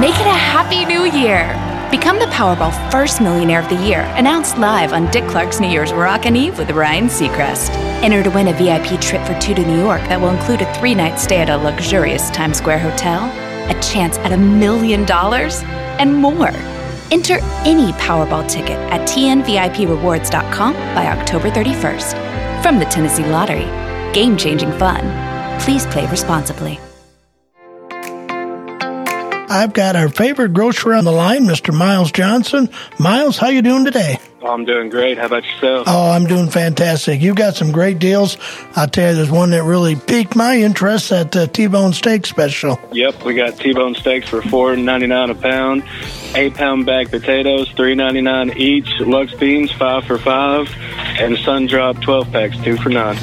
Make it a happy new year. Become the Powerball First Millionaire of the Year, announced live on Dick Clark's New Year's Rockin' Eve with Ryan Seacrest. Enter to win a VIP trip for two to New York that will include a three night stay at a luxurious Times Square hotel, a chance at a million dollars, and more. Enter any Powerball ticket at tnviprewards.com by October 31st. From the Tennessee Lottery, game changing fun. Please play responsibly.
I've got our favorite grocer on the line, Mr. Miles Johnson. Miles, how you doing today?
I'm doing great. How about yourself?
Oh, I'm doing fantastic. You've got some great deals. I'll tell you, there's one that really piqued my interest at the T-bone steak special.
Yep, we got T-bone steaks for four ninety nine a pound, eight pound bag potatoes three ninety nine each, Luck's beans five for five, and Sun Drop twelve packs two for nine.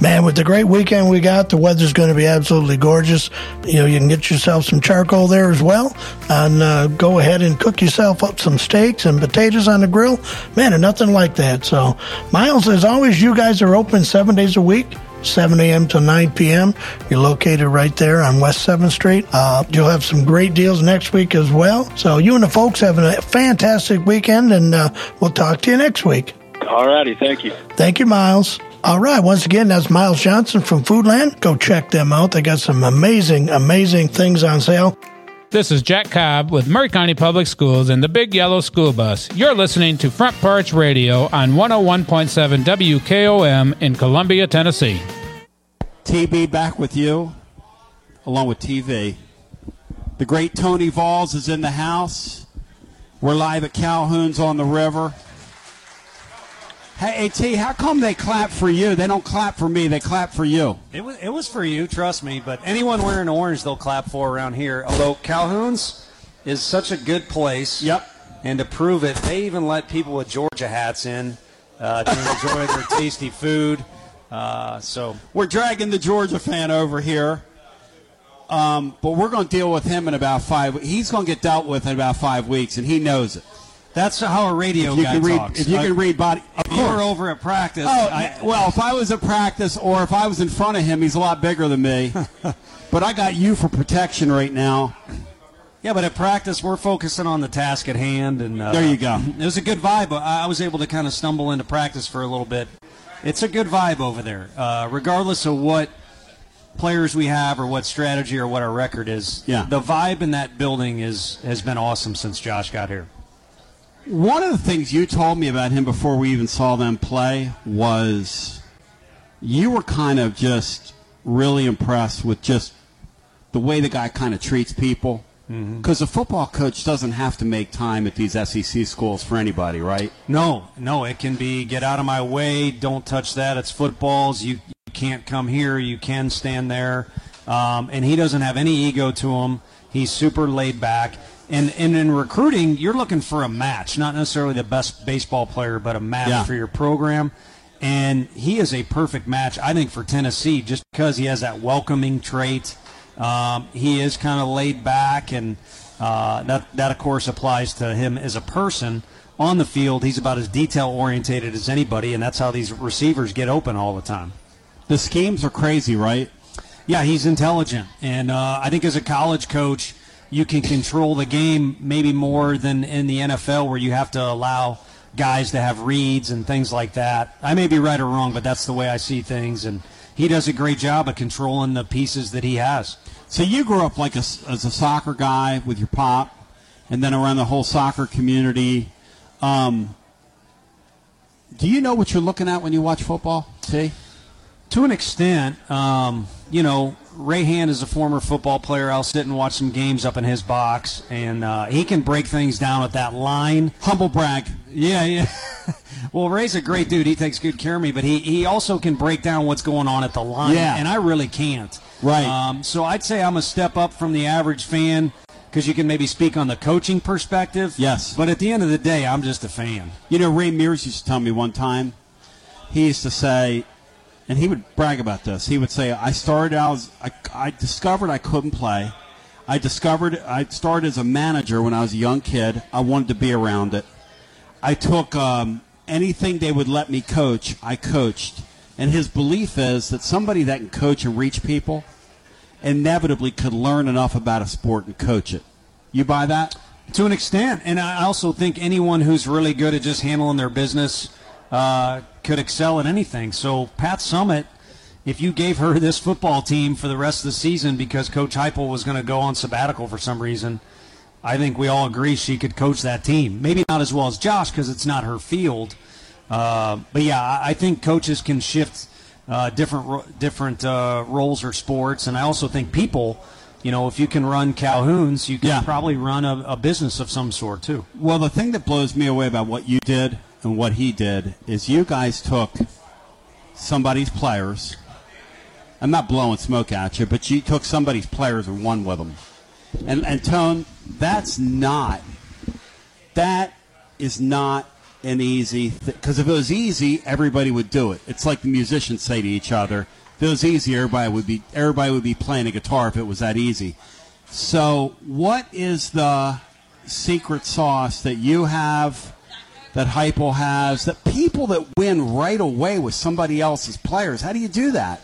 Man, with the great weekend we got, the weather's going to be absolutely gorgeous. You know, you can get yourself some charcoal there as well, and uh, go ahead and cook yourself up some steaks and potatoes on the grill. Man, and nothing like that. So, Miles, as always, you guys are open seven days a week. 7 a.m. to 9 p.m. You're located right there on West 7th Street. Uh, you'll have some great deals next week as well. So you and the folks having a fantastic weekend, and uh, we'll talk to you next week.
All righty, thank you.
Thank you, Miles. All right, once again, that's Miles Johnson from Foodland. Go check them out. They got some amazing, amazing things on sale.
This is Jack Cobb with Maury County Public Schools and the Big Yellow School Bus. You're listening to Front Porch Radio on 101.7 WKOM in Columbia, Tennessee.
TB back with you, along with TV. The great Tony Valls is in the house. We're live at Calhoun's on the river. Hey, AT, how come they clap for you? They don't clap for me, they clap for you.
It was, it was for you, trust me. But anyone wearing orange, they'll clap for around here. Although Calhoun's is such a good place.
Yep.
And to prove it, they even let people with Georgia hats in uh, to enjoy their tasty food. Uh, so
We're dragging the Georgia fan over here. Um, but we're going to deal with him in about five. He's going to get dealt with in about five weeks, and he knows it.
That's how a radio
If you
guy
can read,
talks.
if you can read body, of
if you were over at practice.
Oh
I-
well, if I was at practice or if I was in front of him, he's a lot bigger than me. [laughs] but I got you for protection right now.
Yeah, but at practice, we're focusing on the task at hand, and uh,
There you go. [clears throat]
It was a good vibe. I I was able to kind of stumble into practice for a little bit. It's a good vibe over there, uh, regardless of what players we have or what strategy or what our record is.
Yeah.
the vibe in that building is has been awesome since Josh got here.
One of the things you told me about him before we even saw them play was you were kind of just really impressed with just the way the guy kind of treats people. Because a football coach doesn't have to make time at these SEC schools for anybody, right?
No, no, it can be get out of my way. Don't touch that. It's footballs. You, you can't come here. You can stand there. Um, and he doesn't have any ego to him. He's super laid back. And, and in recruiting, you're looking for a match, not necessarily the best baseball player, but a match
Yeah.
for your program. And he is a perfect match, I think, for Tennessee, just because he has that welcoming trait. Um, he is kind of laid back, and uh, that that of course applies to him as a person on the field. He's about as detail orientated as anybody, and that's how these receivers get open all the time.
The schemes are crazy, right?
Yeah, he's intelligent, and uh, I think as a college coach, you can control the game maybe more than in the NFL, where you have to allow guys to have reads and things like that. I may be right or wrong, but that's the way I see things, and he does a great job of controlling the pieces that he has.
So you grew up like a, as a soccer guy with your pop, and then around the whole soccer community. Um, do you know what you're looking at when you watch football? See,
to an extent, um, you know, Ray Hand is a former football player. I'll sit and watch some games up in his box, and uh, he can break things down at that line.
Humble brag.
Yeah, yeah. [laughs] well, Ray's a great dude. He takes good care of me, but he, he also can break down what's going on at the line.
Yeah.
And I really can't.
Right.
Um, so I'd say I'm a step up from the average fan because you can maybe speak on the coaching perspective.
Yes.
But at the end of the day, I'm just a fan.
You know, Ray Mears used to tell me one time, he used to say, and he would brag about this. He would say, I started out, as, I, I discovered I couldn't play. I discovered, I started as a manager when I was a young kid. I wanted to be around it. I took um, anything they would let me coach, I coached. And his belief is that somebody that can coach and reach people inevitably could learn enough about a sport and coach it. You buy that?
To an extent. And I also think anyone who's really good at just handling their business uh, could excel at anything. So Pat Summitt, if you gave her this football team for the rest of the season because Coach Heupel was going to go on sabbatical for some reason, I think we all agree she could coach that team. Maybe not as well as Josh because it's not her field. Uh, but yeah, I think coaches can shift uh, different ro- different uh, roles or sports, and I also think people. You know, if you can run Calhoun's, you can probably run a, a business of some sort too.
Well, the thing that blows me away about what you did and what he did is you guys took somebody's players. I'm not blowing smoke at you, but you took somebody's players and won with them. And, and Tone, that's not, that is not an easy, because if it was easy, everybody would do it. It's like the musicians say to each other, if it was easy, everybody would be, everybody would be playing a guitar if it was that easy. So, what is the secret sauce that you have, that Heupel has, that people that win right away with somebody else's players? How do you do that?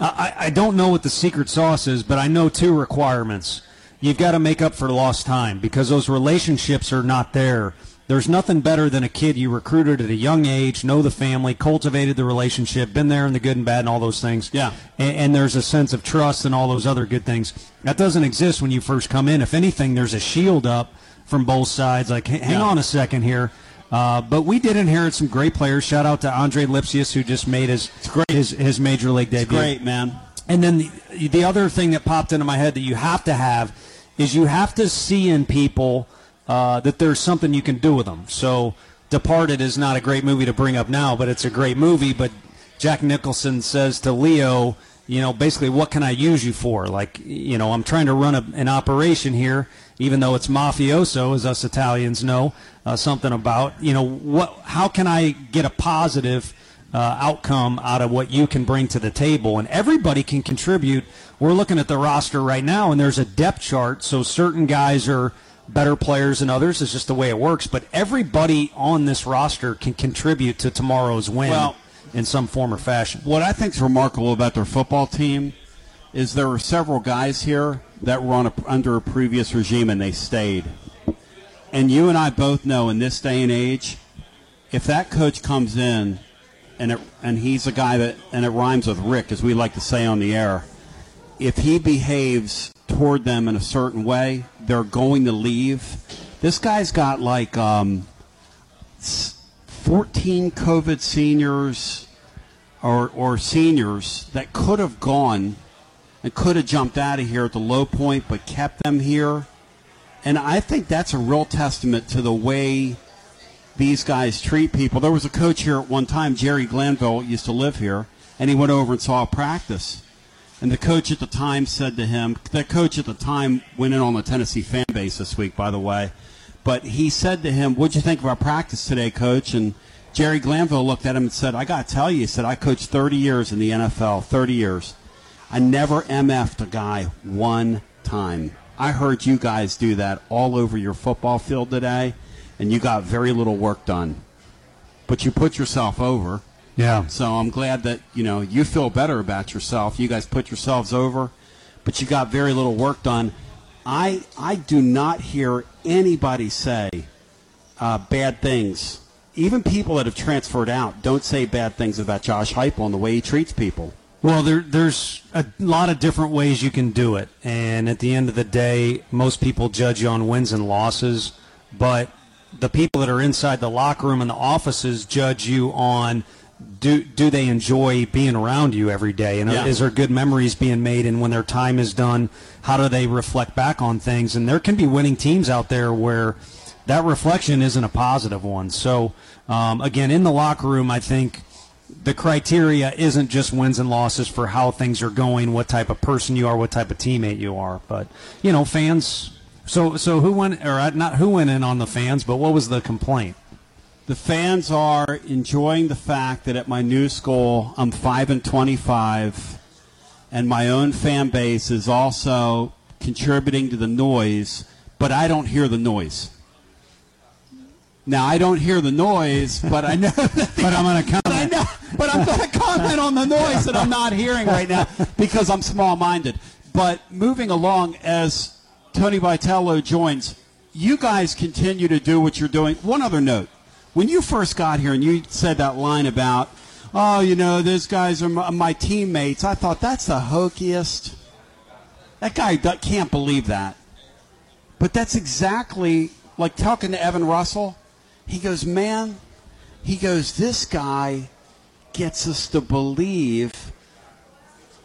I, I don't know what the secret sauce is, but I know two requirements. You've got to make up for lost time because those relationships are not there. There's nothing better than a kid you recruited at a young age, know the family, cultivated the relationship, been there in the good and bad and all those things.
Yeah.
And, and there's a sense of trust and all those other good things. That doesn't exist when you first come in. If anything, there's a shield up from both sides. Like, hang
Yeah.
on a second here. Uh, but we did inherit some great players. Shout out to Andre Lipcius, who just made his his, his major league debut.
great, man.
And then the, the other thing that popped into my head that you have to have is you have to see in people uh, that there's something you can do with them. So, Departed is not a great movie to bring up now, but it's a great movie. But Jack Nicholson says to Leo, you know, basically, what can I use you for? Like, you know, I'm trying to run a, an operation here, even though it's mafioso, as us Italians know uh, something about. You know, what? How can I get a positive uh, outcome out of what you can bring to the table? And everybody can contribute. We're looking at the roster right now, and there's a depth chart. So certain guys are better players than others. It's just the way it works. But everybody on this roster can contribute to tomorrow's win
Well-
in some form or fashion.
What I think is remarkable about their football team is there were several guys here that were on a, under a previous regime and they stayed. And you and I both know in this day and age, if that coach comes in and it, and he's a guy that and it rhymes with Rick, as we like to say on the air, if he behaves toward them in a certain way, they're going to leave. This guy's got like um, 14 COVID seniors or, or seniors that could have gone and could have jumped out of here at the low point but kept them here. And I think that's a real testament to the way these guys treat people. There was a coach here at one time, Jerry Glanville, used to live here, and he went over and saw a practice. And the coach at the time said to him, the coach at the time went in on the Tennessee fan base this week, by the way. But he said to him, What'd you think of our practice today, coach? And Jerry Glanville looked at him and said, I got to tell you, he said, I coached 30 years in the NFL, 30 years. I never MF'd a guy one time. I heard you guys do that all over your football field today, and you got very little work done. But you put yourself over.
Yeah.
So I'm glad that, you know, you feel better about yourself. You guys put yourselves over, but you got very little work done. I I do not hear anybody say uh, bad things. Even people that have transferred out don't say bad things about Josh Heupel and the way he treats people.
Well, there, there's a lot of different ways you can do it, and at the end of the day, most people judge you on wins and losses, but the people that are inside the locker room and the offices judge you on do do they enjoy being around you every day? And
Yeah.
is there good memories being made? And when their time is done, how do they reflect back on things? And there can be winning teams out there where that reflection isn't a positive one. So um, again, in the locker room, I think the criteria isn't just wins and losses for how things are going, what type of person you are, what type of teammate you are. But you know, fans. So so who went or uh, not who went in on the fans, but what was the complaint?
The fans are enjoying the fact that at my new school, I'm 5 and 25, and my own fan base is also contributing to the noise, but I don't hear the noise. Now, I don't hear the noise, but I know. [laughs] but
I'm going to comment. [laughs]
But I'm going to comment on the noise that I'm not hearing right now because I'm small-minded. But moving along, as Tony Vitello joins, you guys continue to do what you're doing. One other note: when you first got here and you said that line about, oh, you know, those guys are my, uh, my teammates, I thought that's the hokiest. That guy can't believe that. But that's exactly like talking to Evan Russell. He goes, man, he goes, this guy gets us to believe.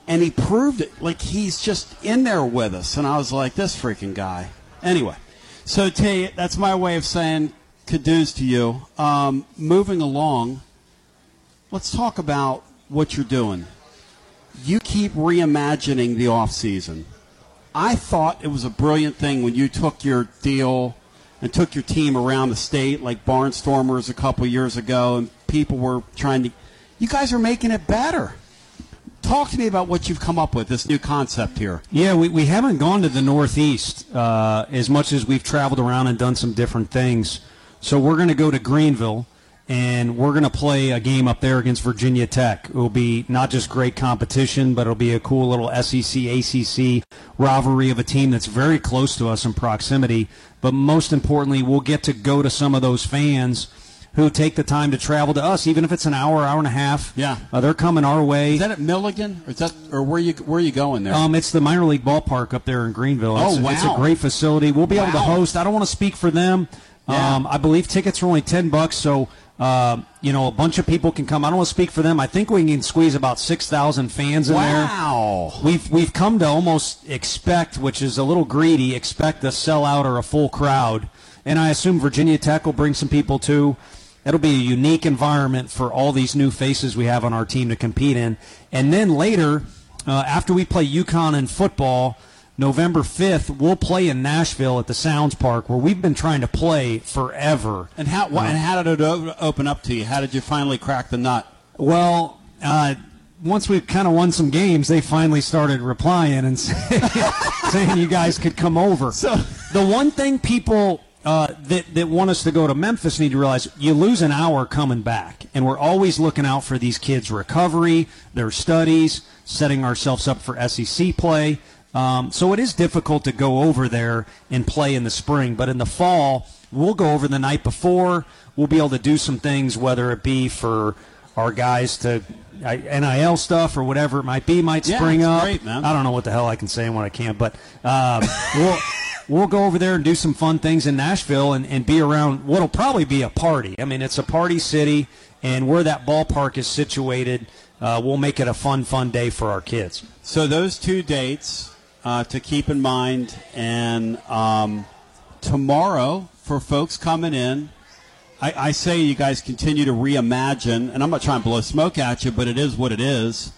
And he proved it. Like he's just in there with us. And I was like, this freaking guy. Anyway, so T, that's my way of saying kudos to you. Um, moving along, let's talk about what you're doing. You keep reimagining the off season. I thought it was a brilliant thing when you took your deal and took your team around the state like Barnstormers a couple years ago, and people were trying to. You guys are making it better. Talk to me about what you've come up with, this new concept here.
Yeah, we, we haven't gone to the Northeast uh, as much as we've traveled around and done some different things. So we're going to go to Greenville and we're going to play a game up there against Virginia Tech. It will be not just great competition, but it'll be a cool little SEC ACC rivalry of a team that's very close to us in proximity. But most importantly, we'll get to go to some of those fans who take the time to travel to us, even if it's an hour, hour and a half.
Yeah.
Uh, they're coming our way.
Is that at Milligan, or is that, or where you where are you going there?
Um, it's the minor league ballpark up there in Greenville.
Oh,
It's, it's a great facility. We'll be able to host. I don't want to speak for them.
Yeah.
Um, I believe tickets are only ten bucks, so um, you know a bunch of people can come. I don't want to speak for them. I think we can squeeze about six thousand fans in
Wow.
there. We've we've come to almost expect, which is a little greedy, expect a sellout or a full crowd. And I assume Virginia Tech will bring some people too. It'll be a unique environment for all these new faces we have on our team to compete in. And then later, uh, after we play UConn in football, November 5th, we'll play in Nashville at the Sounds Park where we've been trying to play forever.
And how wh- and how did it open up to you? How did you finally crack the nut?
Well, uh, once we kind of won some games, they finally started replying and [laughs] say, saying you guys could come over. So the one thing people uh, that that want us to go to Memphis need to realize you lose an hour coming back, and we're always looking out for these kids' recovery, their studies, setting ourselves up for SEC play. Um, so it is difficult to go over there and play in the spring, but in the fall we'll go over the night before. We'll be able to do some things, whether it be for our guys to I- NIL stuff or whatever it might be, might
Yeah,
spring up.
great.
I don't know what the hell I can say and what I can't, but um, [laughs] we'll we'll go over there and do some fun things in Nashville and, and be around what'll probably be a party. I mean, it's a party city, and where that ballpark is situated, uh, we'll make it a fun, fun day for our kids.
So those two dates uh, to keep in mind, and um, tomorrow for folks coming in, I, I say you guys continue to reimagine, and I'm not trying to blow smoke at you, but it is what it is.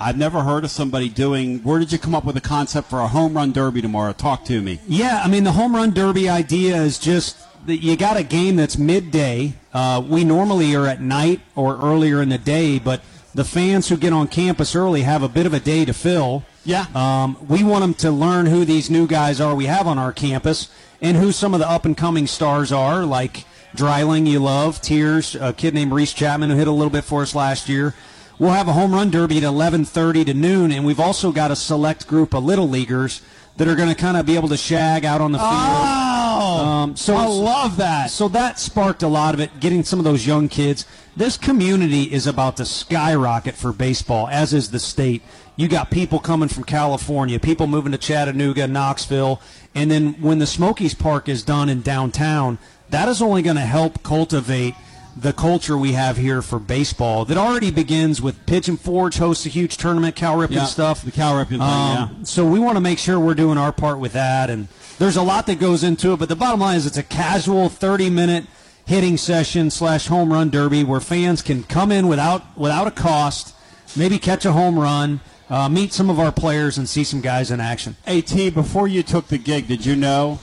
I've never heard of somebody doing. Where did you come up with the concept for a home run derby tomorrow? Talk to me.
Yeah, I mean the home run derby idea is just that you got a game that's midday. Uh, we normally are at night or earlier in the day, but the fans who get on campus early have a bit of a day to fill.
Yeah.
Um, we want them to learn who these new guys are we have on our campus and who some of the up and coming stars are, like Dreiling, you love, Tears, a kid named Reese Chapman who hit a little bit for us last year. We'll have a home run derby at 11:30 to noon, and we've also got a select group of little leaguers that are going to kind of be able to shag out on the field.
Oh,
Um, so
I love that.
So that sparked a lot of it, getting some of those young kids. This community is about to skyrocket for baseball, as is the state. You got people coming from California, people moving to Chattanooga, Knoxville, and then when the Smokies Park is done in downtown, that is only going to help cultivate the culture we have here for baseball that already begins with Pigeon Forge hosts a huge tournament, Cal Ripken
Yeah,
stuff.
the Cal Ripken thing, yeah.
So we want to make sure we're doing our part with that, and there's a lot that goes into it. But the bottom line is, it's a casual 30 minute hitting session slash home run derby where fans can come in without without a cost, maybe catch a home run, uh, meet some of our players, and see some guys in action.
At before you took the gig, did you know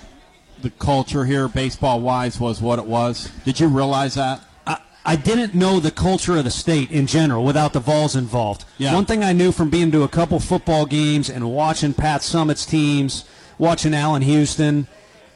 the culture here, baseball wise, was what it was? Did you realize that?
I, didn't know the culture of the state in general without the Vols involved.
Yeah.
One thing I knew from being to a couple football games and watching Pat Summitt's teams, watching Allan Houston,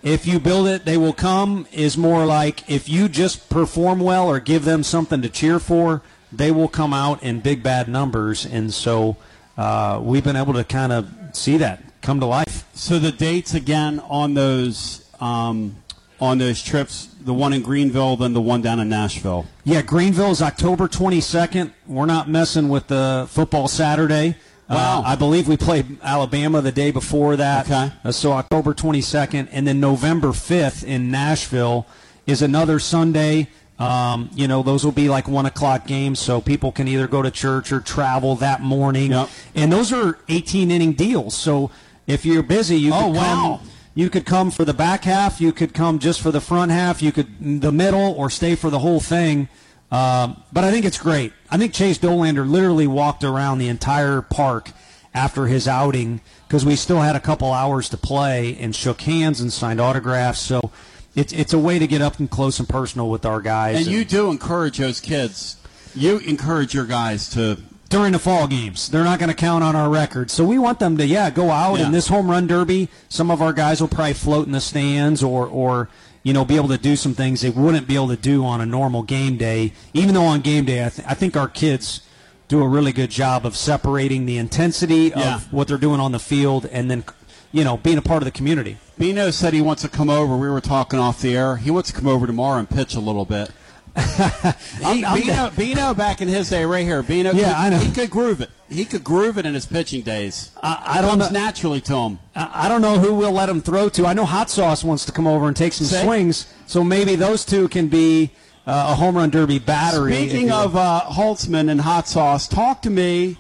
if you build it, they will come is more like if you just perform well or give them something to cheer for, they will come out in big bad numbers. And so uh, we've been able to kind of see that come to life.
So the dates again on those um, on those trips, the one in Greenville, then the one down in Nashville.
Yeah, Greenville is October 22nd. We're not messing with the football Saturday.
Wow.
Uh, I believe we played Alabama the day before that.
Okay.
Uh, so October 22nd. And then November 5th in Nashville is another Sunday. Um, you know, those will be like one o'clock games, so people can either go to church or travel that morning. And those are 18 inning deals. So if you're busy, you
Oh,
could
wow.
You could come for the back half. You could come just for the front half. You could the middle or stay for the whole thing. Um, but I think it's great. I think Chase Dollander literally walked around the entire park after his outing because we still had a couple hours to play and shook hands and signed autographs. So it's it's a way to get up and close and personal with our guys.
And you do encourage those kids. You encourage your guys to
during the fall games. They're not going to count on our record. So we want them to, yeah, go out
Yeah.
in this home run derby. Some of our guys will probably float in the stands or, or, you know, be able to do some things they wouldn't be able to do on a normal game day. Even though on game day, I, th- I think our kids do a really good job of separating the intensity
Yeah.
of what they're doing on the field and then, you know, being a part of the community.
Bino said he wants to come over. We were talking off the air. He wants to come over tomorrow and pitch a little bit. [laughs] He-
I'm
Bino, Bino, back in his day, right here. Bino,
Yeah,
could,
I know.
He could groove it. He could groove it in his pitching days.
I, I
It
don't
comes
know.
naturally to him.
I I don't know who we'll let him throw to. I know Hot Sauce wants to come over and take some
See?
swings, so maybe those two can be uh, a home run derby battery.
Speaking of uh, Holtzman and hot sauce, talk to me.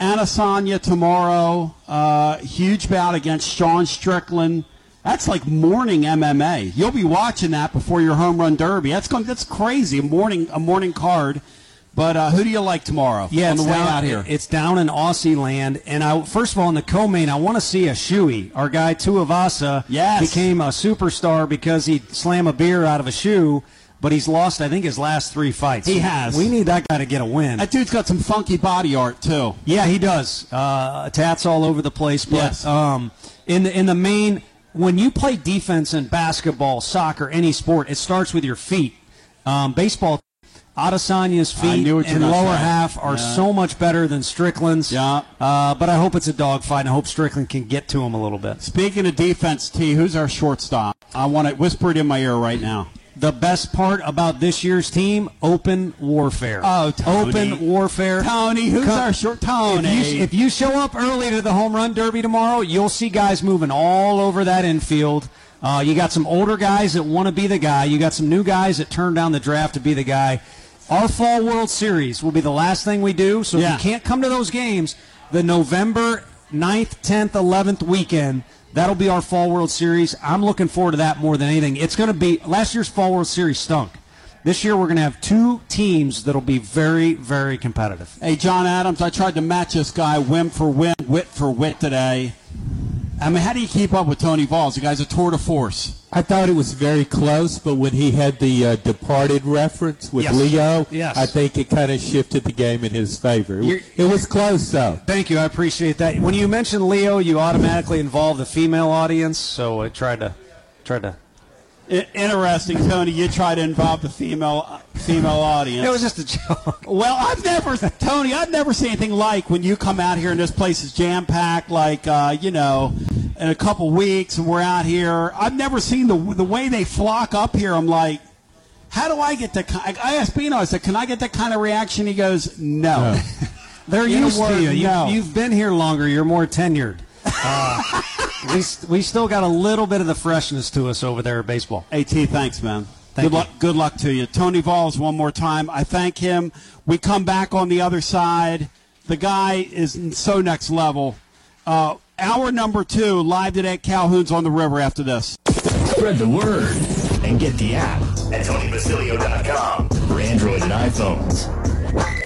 Adesanya tomorrow, uh, huge bout against Sean Strickland. That's like morning MMA. You'll be watching that before your home run derby. That's going. That's crazy. A morning, a morning card. But uh, who do you like tomorrow?
Yeah,
on the
it's
way
down,
out here.
It's down in Aussie land, and I first of all in the co-main, I want to see a shoey. Our guy Tuivasa
Yes.
became a superstar because he slam a beer out of a shoe, but he's lost I think his last three fights.
He has.
We need that guy to get a win.
That dude's got some funky body art too.
Yeah, he does. Uh, tats all over the place. But
Yes.
um, in the in the main, when you play defense in basketball, soccer, any sport, it starts with your feet. Um, baseball, Adesanya's feet
knew what you
and lower half are
Yeah.
so much better than Strickland's.
Yeah.
Uh, but I hope it's a dogfight, and I hope Strickland can get to him a little bit.
Speaking of defense, T, who's our shortstop? I want to whisper it in my ear right now.
The best part about this year's team, open warfare.
Oh, Tony.
Open warfare.
Tony, who's
Come-
our short? Tony.
If you, if you show up early to the home run derby tomorrow, you'll see guys moving all over that infield. Uh, you got some older guys that want to be the guy. You got some new guys that turned down the draft to be the guy. Our fall World Series will be the last thing we do. So
Yeah.
if you can't come to those games, the November 9th, 10th, 11th weekend, that'll be our fall World Series. I'm looking forward to that more than anything. It's going to be last year's fall World Series stunk. This year we're going to have two teams that'll be very, very competitive.
Hey, John Adams, I tried to match this guy whim for whim, wit for wit today. I mean, how do you keep up with Tony Balls? The guy's a tour de force.
I thought it was very close, but when he had the uh, departed reference with
Yes.
Leo,
Yes.
I think it kind of shifted the game in his favor. It,
You're-
it was close, though.
Thank you. I appreciate that. When you mentioned Leo, you automatically involve the female audience, so I tried to tried to.
Interesting, Tony. You try to involve the female female audience.
It was just a joke.
Well, I've never, Tony, I've never seen anything like when you come out here and this place is jam packed. Like, uh, you know, in a couple weeks, and we're out here. I've never seen the the way they flock up here. I'm like, how do I get the? I asked Bino. I said, can I get that kind of reaction? He goes, no.
They're used to you. you
no.
You've been here longer. You're more tenured. Uh, we, we still got a little bit of the freshness to us over there at baseball.
At, thanks, man. good luck. Good luck to you, Tony Valls. One more time, I thank him. We come back on the other side. The guy is so next level. Uh, hour number two, live today at Calhoun's on the river. After this,
Spread the word and get the app at TonyBasilio.com for Android and iPhones.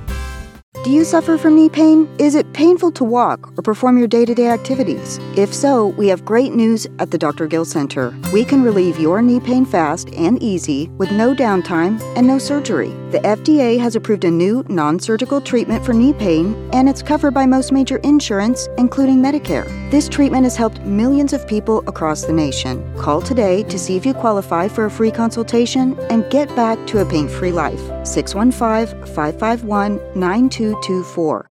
Do you suffer from knee pain? Is it painful to walk or perform your day to day activities? If so, we have great news at the Dr. Gill Center. We can relieve your knee pain fast and easy with no downtime and no surgery. The FDA has approved a new non surgical treatment for knee pain, and it's covered by most major insurance, including Medicare. This treatment has helped millions of people across the nation. Call today to see if you qualify for a free consultation and get back to a pain free life. 615 551 9224.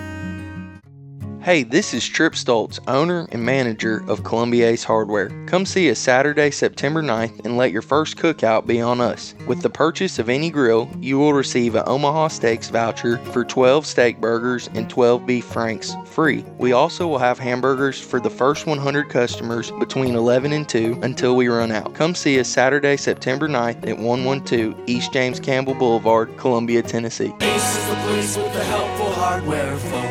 Hey, this is Trip Stoltz, owner and manager of Columbia Ace Hardware. Come see us Saturday, September 9th and let your first cookout be on us. With the purchase of any grill, you will receive an Omaha Steaks voucher for 12 steak burgers and 12 beef franks free. We also will have hamburgers for the first 100 customers between 11 and 2 until we run out. Come see us Saturday, September 9th at 112 East James Campbell Boulevard, Columbia, Tennessee.
Ace is the place with the helpful hardware, folks.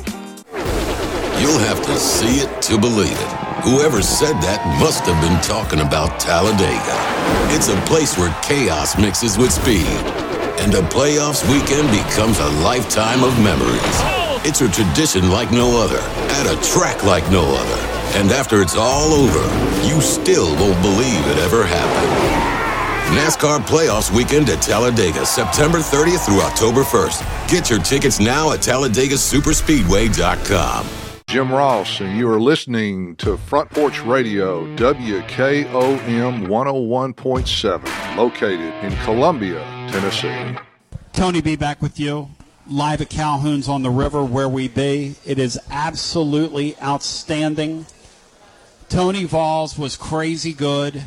You'll have to see it to believe it. Whoever said that must have been talking about Talladega. It's a place where chaos mixes with speed, and a playoffs weekend becomes a lifetime of memories. It's a tradition like no other, at a track like no other. And after it's all over, you still won't believe it ever happened. NASCAR Playoffs Weekend at Talladega, September 30th through October 1st. Get your tickets now at TalladegaSuperspeedway.com.
Jim Ross, and you are listening to Front Porch Radio, WKOM 101.7, located in Columbia, Tennessee.
Tony be back with you live at Calhoun's on the river where we be. It is absolutely outstanding. Tony Valls was crazy good,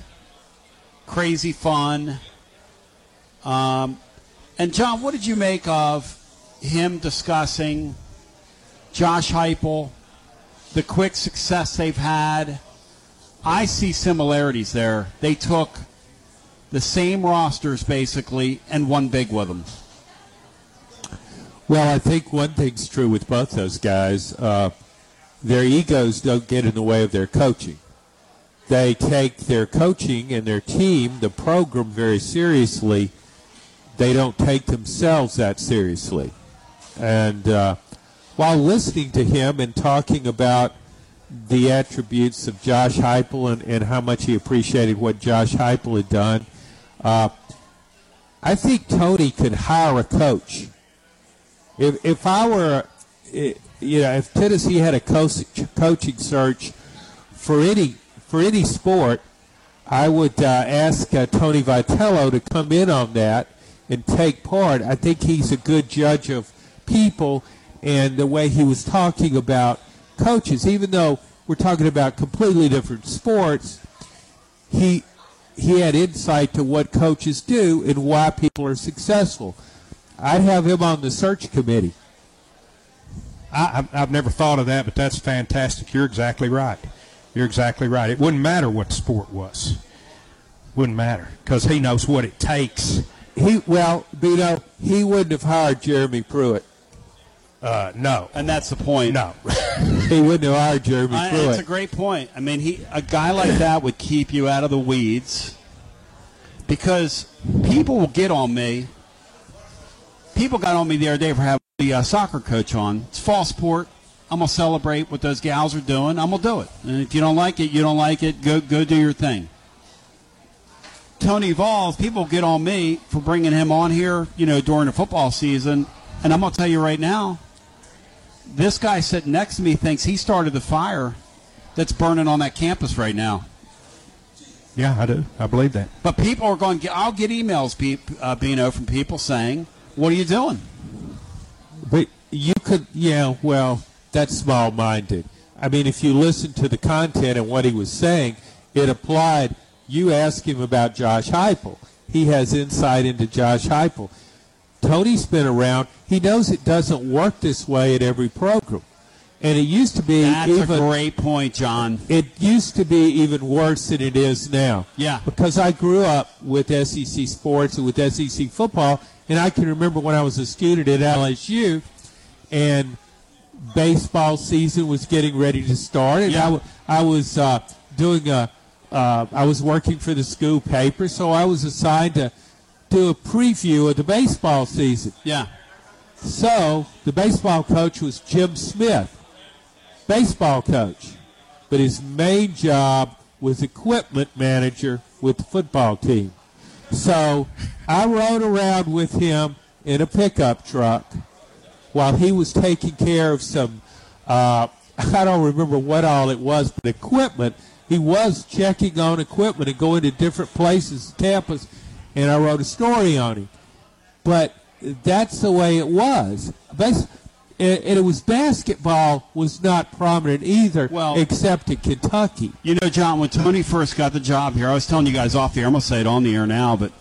crazy fun. Um, and John, what did you make of him discussing Josh Heupel, the quick success they've had? I see similarities there. They took the same rosters basically and won big with them.
Well, I think one thing's true with both those guys. Uh, their egos don't get in the way of their coaching. They take their coaching and their team, the program, very seriously. They don't take themselves that seriously. And uh, while listening to him and talking about the attributes of Josh Heupel and, and how much he appreciated what Josh Heupel had done, uh, I think Tony could hire a coach if if I were, eh, you know, if Tennessee had a coach, coaching search for any for any sport, I would uh, ask uh, Tony Vitello to come in on that and take part. I think he's a good judge of people and the way he was talking about coaches, even though we're talking about completely different sports. He he had insight to what coaches do and why people are successful. I'd have him on the search committee.
I, I've never thought of that, but that's fantastic. You're exactly right. You're exactly right. It wouldn't matter what the sport was. Wouldn't matter because he knows what it takes.
He well, Bino, he wouldn't have hired Jeremy Pruitt.
Uh, no,
and that's the point.
No, [laughs]
he wouldn't have hired Jeremy
I,
Pruitt.
It's a great point. I mean, he a guy like that would keep you out of the weeds because people will get on me. People got on me the other day for having the uh, soccer coach on. It's fall sport. I'm gonna celebrate what those gals are doing. I'm gonna do it. And if you don't like it, you don't like it. Go go do your thing. Tony Valls, people get on me for bringing him on here, you know, during the football season. And I'm gonna tell you right now, this guy sitting next to me thinks he started the fire that's burning on that campus right now.
Yeah, I do. I believe that.
But people are going. I'll get emails, uh, Bino, from people saying, "What are you doing?"
But you could, yeah, well, that's small minded. I mean, if you listen to the content and what he was saying, it applied. You ask him about Josh Heupel. He has insight into Josh Heupel. Tony's been around. He knows it doesn't work this way at every program. And it used to be
That's
even,
a great point, John.
It used to be even worse than it is now.
Yeah.
Because I grew up with SEC sports and with SEC football, and I can remember when I was a student at LSU, and baseball season was getting ready to start, and I, w- I was uh, doing a, uh, I was working for the school paper, so I was assigned to do a preview of the baseball season.
Yeah.
So the baseball coach was Jim Smith, baseball coach, but his main job was equipment manager with the football team. So I rode around with him in a pickup truck while he was taking care of some, uh, [laughs] I don't remember what all it was, but equipment. He was checking on equipment and going to different places, campus, and I wrote a story on him. But that's the way it was. Bas- and, it was basketball was not prominent either,
Well-
except in Kentucky.
You know, John, when Tony first got the job here, I was telling you guys off the air. I'm gonna say it on the air now, but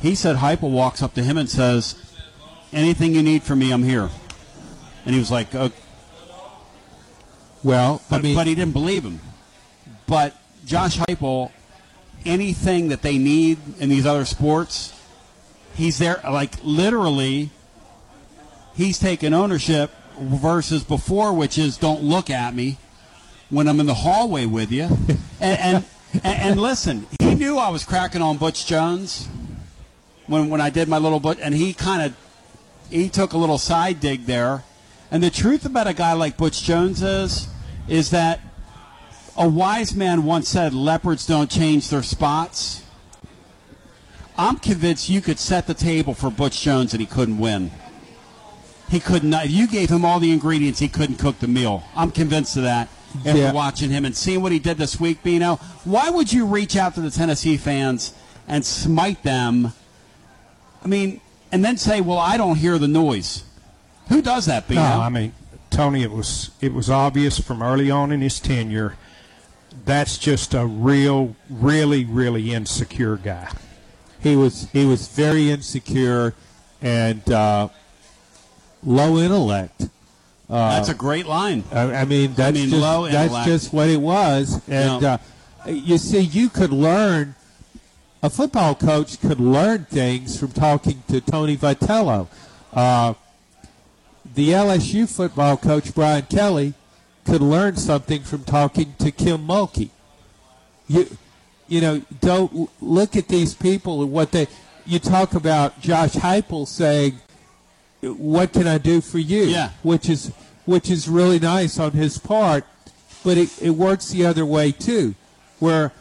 he said Heupel walks up to him and says, "Anything you need from me, I'm here." And he was like, oh.
"Well,
but,
I mean-
but he didn't believe him." But Josh Heupel, anything that they need in these other sports, he's there. Like literally, he's taken ownership versus before, which is don't look at me when I'm in the hallway with you. [laughs] and, and, and and listen, he knew I was cracking on Butch Jones when when I did my little but, and he kind of he took a little side dig there. And the truth about a guy like Butch Jones is, is that a wise man once said, "Leopards don't change their spots." I'm convinced you could set the table for Butch Jones and he couldn't win. He could not. If you gave him all the ingredients, he couldn't cook the meal. I'm convinced of that. After
Yeah.
watching him and seeing what he did this week, Bino, why would you reach out to the Tennessee fans and smite them? I mean, and then say, "Well, I don't hear the noise." Who does that, Bino?
No, I mean, Tony, it was it was obvious from early on in his tenure. That's just a real, really, really insecure guy.
He was he was very insecure and uh, low intellect. Uh,
That's a great line.
I, I mean, that's
mean,
just
low
that's
intellect.
just what it was. And
Yeah.
uh, you see, you could learn. A football coach could learn things from talking to Tony Vitello. Uh, the LSU football coach Brian Kelly could learn something from talking to Kim Mulkey. You, you know, don't look at these people and what they. You talk about Josh Heupel saying, "What can I do for you?"
Yeah.
which is which is really nice on his part, but it, it works the other way too, where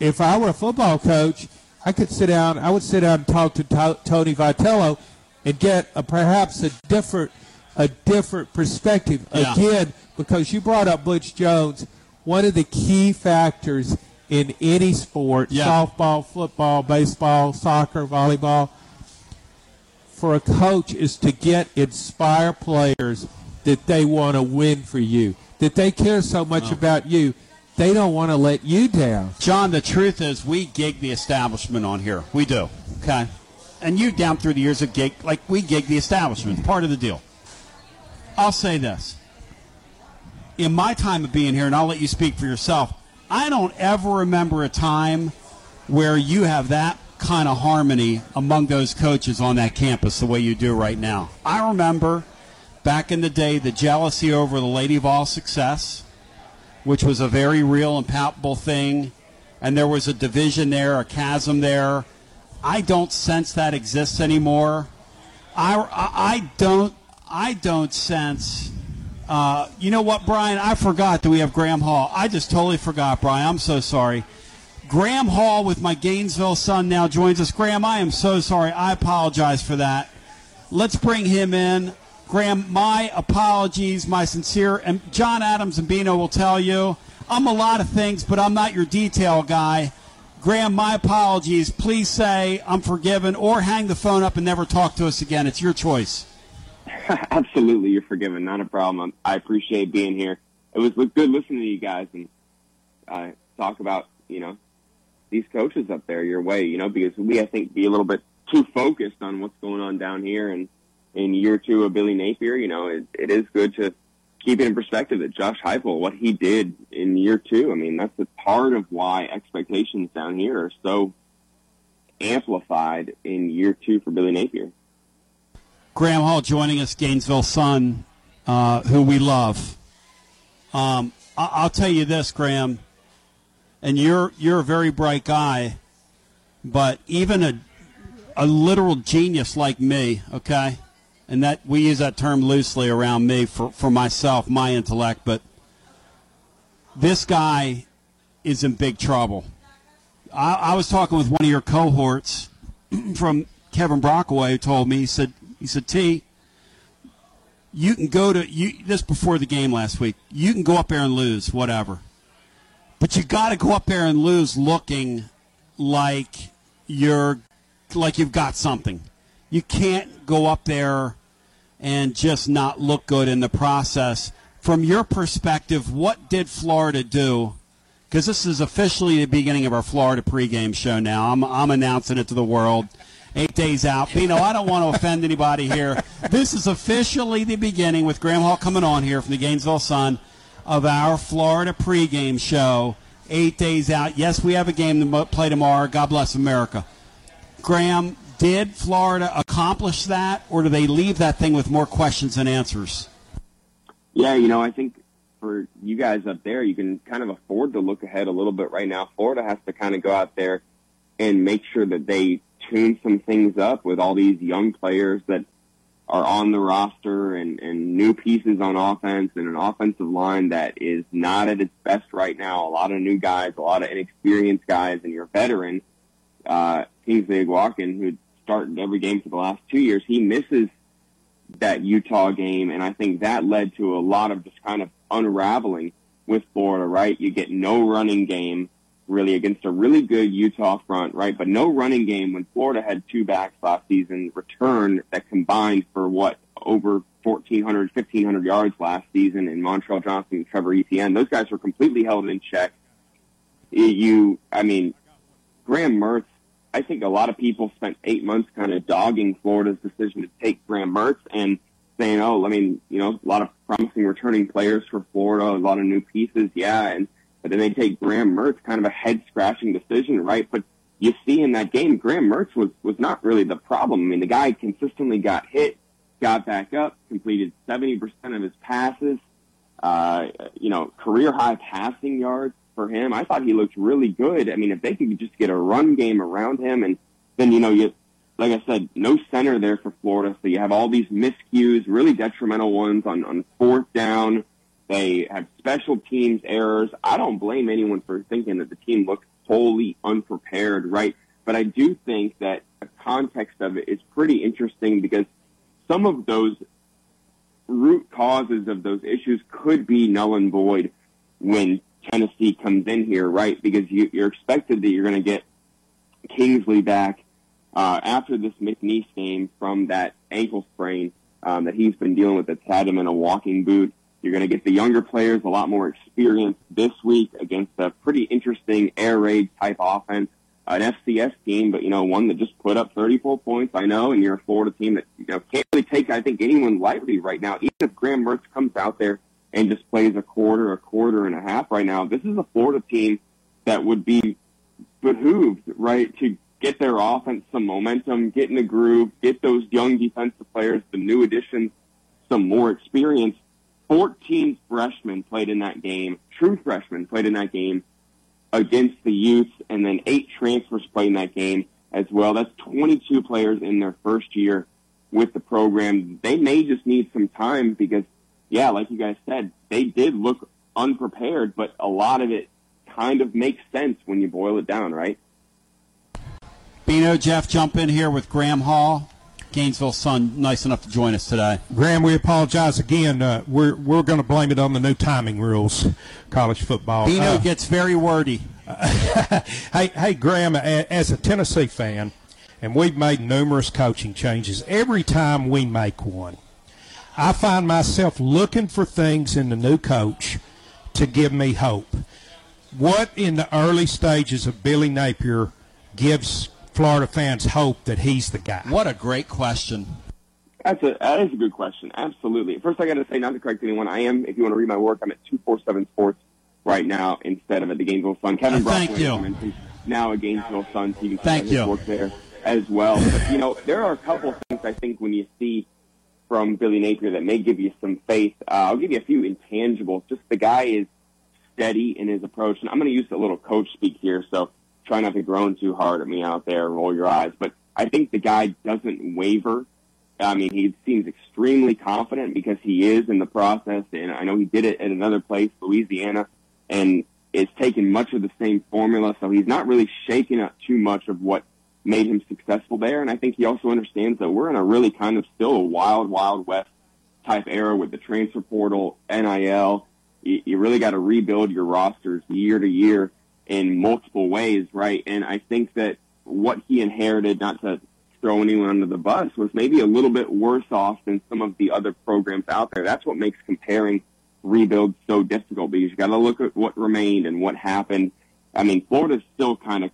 if I were a football coach, I could sit down. I would sit down and talk to to- Tony Vitello and get a, perhaps a different a different perspective
Yeah.
again because you brought up Butch Jones. One of the key factors in any sport,
Yeah.
softball, football, baseball, soccer, volleyball, for a coach is to get inspire players that they want to win for you, that they care so much oh. about you, they don't want to let you down.
John, the truth is we gig the establishment on here. We do. Okay. And you down through the years of gig like we gig the establishment. Part of the deal. I'll say this. In my time of being here, and I'll let you speak for yourself, I don't ever remember a time where you have that kind of harmony among those coaches on that campus the way you do right now. I remember back in the day the jealousy over the Lady Vols Success which was a very real and palpable thing, and there was a division there, a chasm there. I don't sense that exists anymore. I, I, don't I don't sense. Uh, you know what, Brian? I forgot that we have Graham Hall. I just totally forgot, Brian. I'm so sorry. Graham Hall with my Gainesville Sun now joins us. Graham, I am so sorry. I apologize for that. Let's bring him in. Graham, my apologies, my sincere, and John Adams and Bino will tell you I'm a lot of things, but I'm not your detail guy. Graham, my apologies. Please say I'm forgiven or hang the phone up and never talk to us again. It's your choice. [laughs]
Absolutely, you're forgiven. Not a problem. I appreciate being here. It was good listening to you guys and uh, talk about you know these coaches up there your way. You know because we I think be a little bit too focused on what's going on down here and in year two of Billy Napier. You know it, it is good to keep it in perspective that Josh Heupel, what he did in year two. I mean that's a part of why expectations down here are so amplified in year two for Billy Napier.
Graham Hall joining us, Gainesville Sun, uh, who we love. Um, I- I'll tell you this, Graham, and you're you're a very bright guy, but even a a literal genius like me, okay, and that we use that term loosely around me for for myself, my intellect, but this guy is in big trouble. I, I was talking with one of your cohorts [clears throat] from Kevin Brockway who told me he said he said T you can go to you this before the game last week you can go up there and lose whatever but you got to go up there and lose looking like you're like you've got something you can't go up there and just not look good in the process. From your perspective, what did Florida do? Because this is officially the beginning of our Florida pregame show now. I'm, I'm announcing it to the world. Eight days out. You know, I don't want to offend anybody here. This is officially the beginning with Graham Hall coming on here from the Gainesville Sun of our Florida pregame show. Eight days out. Yes, we have a game to play tomorrow. God bless America. Graham, did Florida accomplish that, or do they leave that thing with more questions than answers?
Yeah, you know, I think for you guys up there, you can kind of afford to look ahead a little bit right now. Florida has to kind of go out there and make sure that they tune some things up with all these young players that are on the roster and, and new pieces on offense and an offensive line that is not at its best right now. A lot of new guys, a lot of inexperienced guys, and your veteran, uh, Kingsley Eguakun, who started every game for the last two years, he misses that Utah game, and I think that led to a lot of just kind of unraveling with Florida, right? You get no running game really against a really good Utah front, right? But no running game when Florida had two backs last season return that combined for what over 1,400, 1,500 yards last season in Montrell Johnson and Trevor Etienne. Those guys were completely held in check. You, I mean, Graham Mertz I think a lot of people spent eight months kind of dogging Florida's decision to take Graham Mertz and saying, oh, I mean, you know, a lot of promising returning players for Florida, a lot of new pieces, yeah, and but then they take Graham Mertz, kind of a head scratching decision, right? But you see in that game, Graham Mertz was was not really the problem. I mean, the guy consistently got hit, got back up, completed seventy percent of his passes, uh, you know, career high passing yards for him. I thought he looked really good. I mean, if they could just get a run game around him, and then you know, you like I said, no center there for Florida, so you have all these miscues, really detrimental ones on on fourth down. They have special teams errors. I don't blame anyone for thinking that the team looked wholly unprepared, right? But I do think that the context of it is pretty interesting because some of those root causes of those issues could be null and void when Tennessee comes in here, right? Because you, you're expected that you're going to get Kingsley back uh, after this McNeese game from that ankle sprain um, that he's been dealing with that's had him in a walking boot. You're going to get the younger players a lot more experience this week against a pretty interesting air raid type offense, an FCS team, but you know one that just put up 34 points. I know, and you're a Florida team that you know can't really take I think anyone lightly right now. Even if Graham Mertz comes out there and just plays a quarter, a quarter and a half right now. This is a Florida team that would be behooved, right, to get their offense some momentum, get in the groove, get those young defensive players, the new additions, some more experience. 14 freshmen played in that game, true freshmen played in that game against the Utes, and then eight transfers played in that game as well. That's 22 players in their first year with the program. They may just need some time because yeah, like you guys said, they did look unprepared, but a lot of it kind of makes sense when you boil it down, right?
Bino, Jeff, jump in here with Graham Hall. Gainesville Sun, nice enough to join us today.
Graham, we apologize again. Uh, we're we're going to blame it on the new timing rules, college football.
Bino
uh,
gets very wordy. [laughs]
hey, hey, Graham, as a Tennessee fan, and we've made numerous coaching changes. Every time we make one, I find myself looking for things in the new coach to give me hope. What in the early stages of Billy Napier gives Florida fans hope that he's the guy?
What a great question.
That's a that is a good question. Absolutely. First, I got to say, not to correct anyone, I am. If you want to read my work, I'm at two four seven Sports right now instead of at the Gainesville Sun. Kevin
uh, thank you.
Now a Gainesville Sun TV.
Thank you.
Work there as well. But, you know, there are a couple of things I think when you see from Billy Napier that may give you some faith. Uh, I'll give you a few intangibles. Just the guy is steady in his approach, and I'm going to use a little coach speak here, so try not to groan too hard at me out there, roll your eyes. But I think the guy doesn't waver. I mean, he seems extremely confident because he is in the process, and I know he did it at another place, Louisiana, and it's taken much of the same formula, so he's not really shaking up too much of what made him successful there. And I think he also understands that we're in a really kind of still a wild, wild west type era with the transfer portal, NIL. You, you really got to rebuild your rosters year to year in multiple ways, right? And I think that what he inherited, not to throw anyone under the bus, was maybe a little bit worse off than some of the other programs out there. That's what makes comparing rebuilds so difficult because you got to look at what remained and what happened. I mean, Florida's still kind of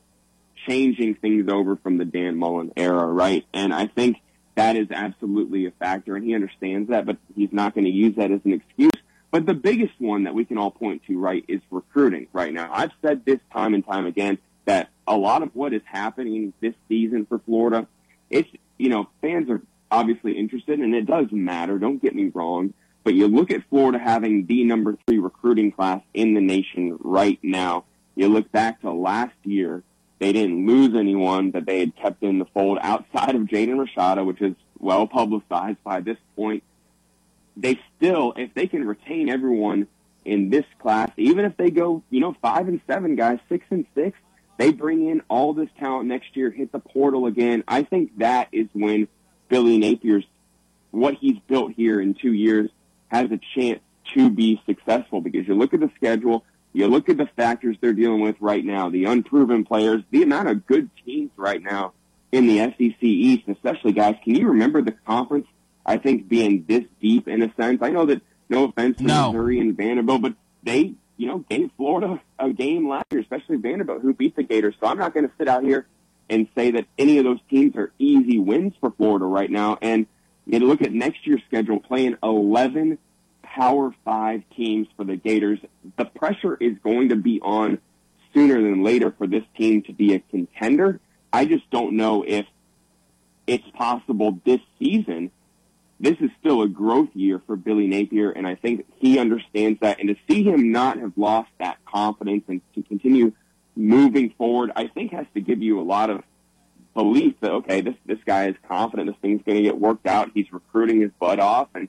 changing things over from the Dan Mullen era, right? And I think that is absolutely a factor, and he understands that, but he's not going to use that as an excuse. But the biggest one that we can all point to, right, is recruiting right now. I've said this time and time again that a lot of what is happening this season for Florida, it's, you know, fans are obviously interested, and it does matter. Don't get me wrong. But you look at Florida having the number three recruiting class in the nation right now. You look back to last year, they didn't lose anyone that they had kept in the fold outside of Jaden Rashada, which is well publicized by this point. They still, if they can retain everyone in this class, even if they go, you know, five and seven guys, six and six, they bring in all this talent next year, hit the portal again. I think that is when Billy Napier's what he's built here in two years has a chance to be successful because you look at the schedule, you look at the factors they're dealing with right now, the unproven players, the amount of good teams right now in the SEC East, especially guys. Can you remember the conference? I think being this deep in a sense. I know that no offense to
No.
Missouri and Vanderbilt, but they, you know, gave Florida a game last year, especially Vanderbilt, who beat the Gators. So I'm not going to sit out here and say that any of those teams are easy wins for Florida right now. And you look at next year's schedule, playing 11 Power Five teams for the Gators. The pressure is going to be on sooner than later for this team to be a contender. I just don't know if it's possible this season. This is still a growth year for Billy Napier, and I think he understands that. And to see him not have lost that confidence and to continue moving forward, I think has to give you a lot of belief that okay, this this guy is confident, this thing's going to get worked out. He's recruiting his butt off, and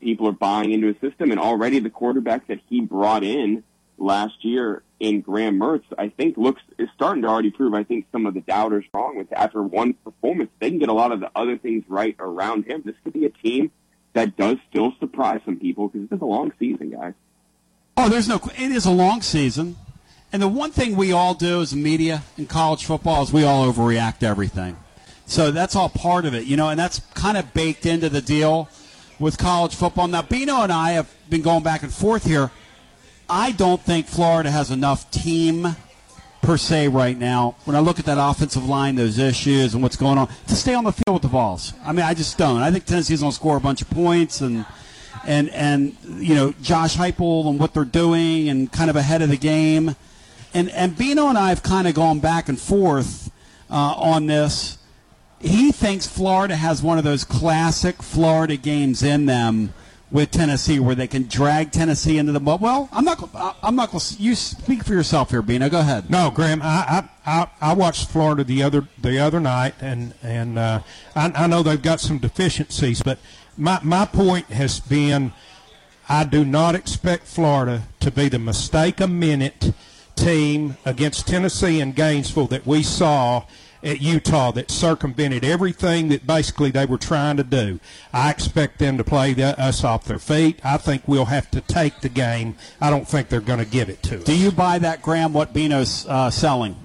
people are buying into his system. And already the quarterback that he brought in last year in Graham Mertz, I think looks is starting to already prove. I think some of the doubters wrong with after one performance, they can get a lot of the other things right around him. This could be a team that does still surprise some people because it's a long season, guys.
Oh, there's no. It is a long season, and the one thing we all do as media in college football is we all overreact everything. So that's all part of it, you know, and that's kind of baked into the deal with college football. Now, Bino and I have been going back and forth here. I don't think Florida has enough team per se right now. When I look at that offensive line, those issues and what's going on, to stay on the field with the balls. I mean, I just don't. I think Tennessee's going to score a bunch of points and and and you know Josh Heupel and what they're doing and kind of ahead of the game. And and Bino and I have kind of gone back and forth uh, on this. He thinks Florida has one of those classic Florida games in them with Tennessee where they can drag Tennessee into the mud. Well, I'm not. I'm not going. to You speak for yourself here, Bino. Go ahead.
No, Graham. I I, I, I watched Florida the other the other night, and and uh, I, I know they've got some deficiencies, but my my point has been, I do not expect Florida to be the mistake a minute team against Tennessee and Gainesville that we saw at Utah that circumvented everything that basically they were trying to do. I expect them to play the, us off their feet. I think we'll have to take the game. I don't think they're going to give it to us.
Do you buy that, Graham? What Bino's uh, selling?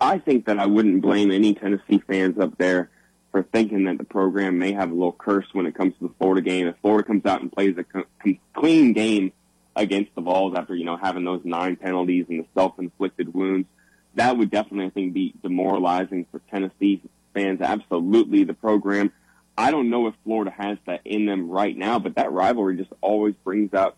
I think that I wouldn't blame any Tennessee fans up there for thinking that the program may have a little curse when it comes to the Florida game. If Florida comes out and plays a co- com- clean game against the Vols after you know having those nine penalties and the self-inflicted wounds, that would definitely I think be demoralizing for Tennessee fans. Absolutely, the program. I don't know if Florida has that in them right now, but that rivalry just always brings out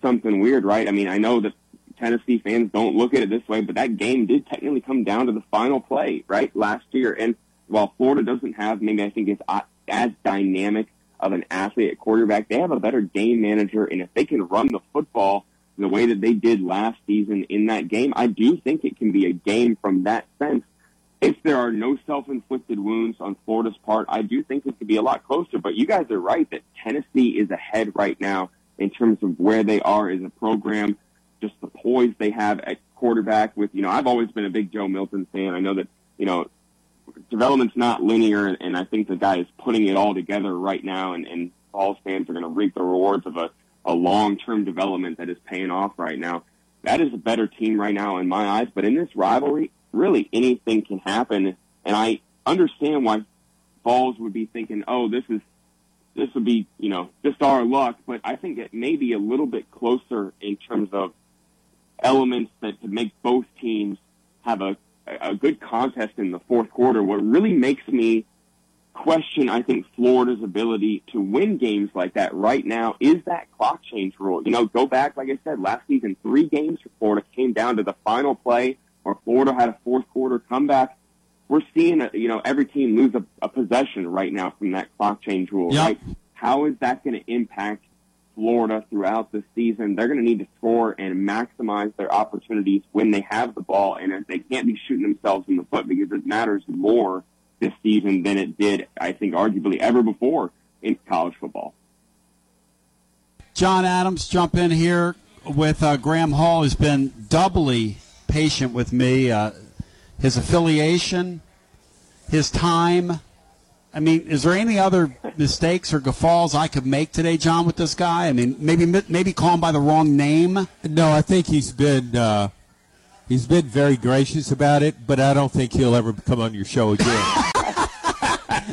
something weird, right? I mean, I know that Tennessee fans don't look at it this way, but that game did technically come down to the final play, right, last year. And while Florida doesn't have, maybe I think it's uh, as dynamic of an athlete at quarterback, they have a better game manager, and if they can run the football the way that they did last season in that game, I do think it can be a game from that sense. If there are no self-inflicted wounds on Florida's part, I do think it could be a lot closer. But you guys are right that Tennessee is ahead right now in terms of where they are as a program, just the poise they have at quarterback. With you know, I've always been a big Joe Milton fan. I know that you know development's not linear, and I think the guy is putting it all together right now. And, and Vols fans are going to reap the rewards of a, a long-term development that is paying off right now. That is a better team right now in my eyes. But in this rivalry, really anything can happen. And I understand why Vols would be thinking, oh, this is this would be, you know, just our luck. But I think it may be a little bit closer in terms of elements that to make both teams have a a good contest in the fourth quarter. What really makes me question, I think, Florida's ability to win games like that right now is that clock change rule. You know, go back, like I said, last season, three games for Florida came down to the final play where Florida had a fourth quarter comeback. We're seeing, a, you know, every team lose a, a possession right now from that clock change rule,
Yep.
right? How is that going to impact Florida throughout the season? They're going to need to score and maximize their opportunities when they have the ball, and they can't be shooting themselves in the foot because it matters more this season than it did, I think, arguably ever before in college football.
John Adams, jump in here with uh, Graham Hall, who's been doubly patient with me. Uh, his affiliation, his time. I mean, is there any other mistakes or guffaws I could make today, John, with this guy? I mean, maybe maybe call him by the wrong name.
No, I think he's been uh, he's been very gracious about it, but I don't think he'll ever come on your show again. [laughs]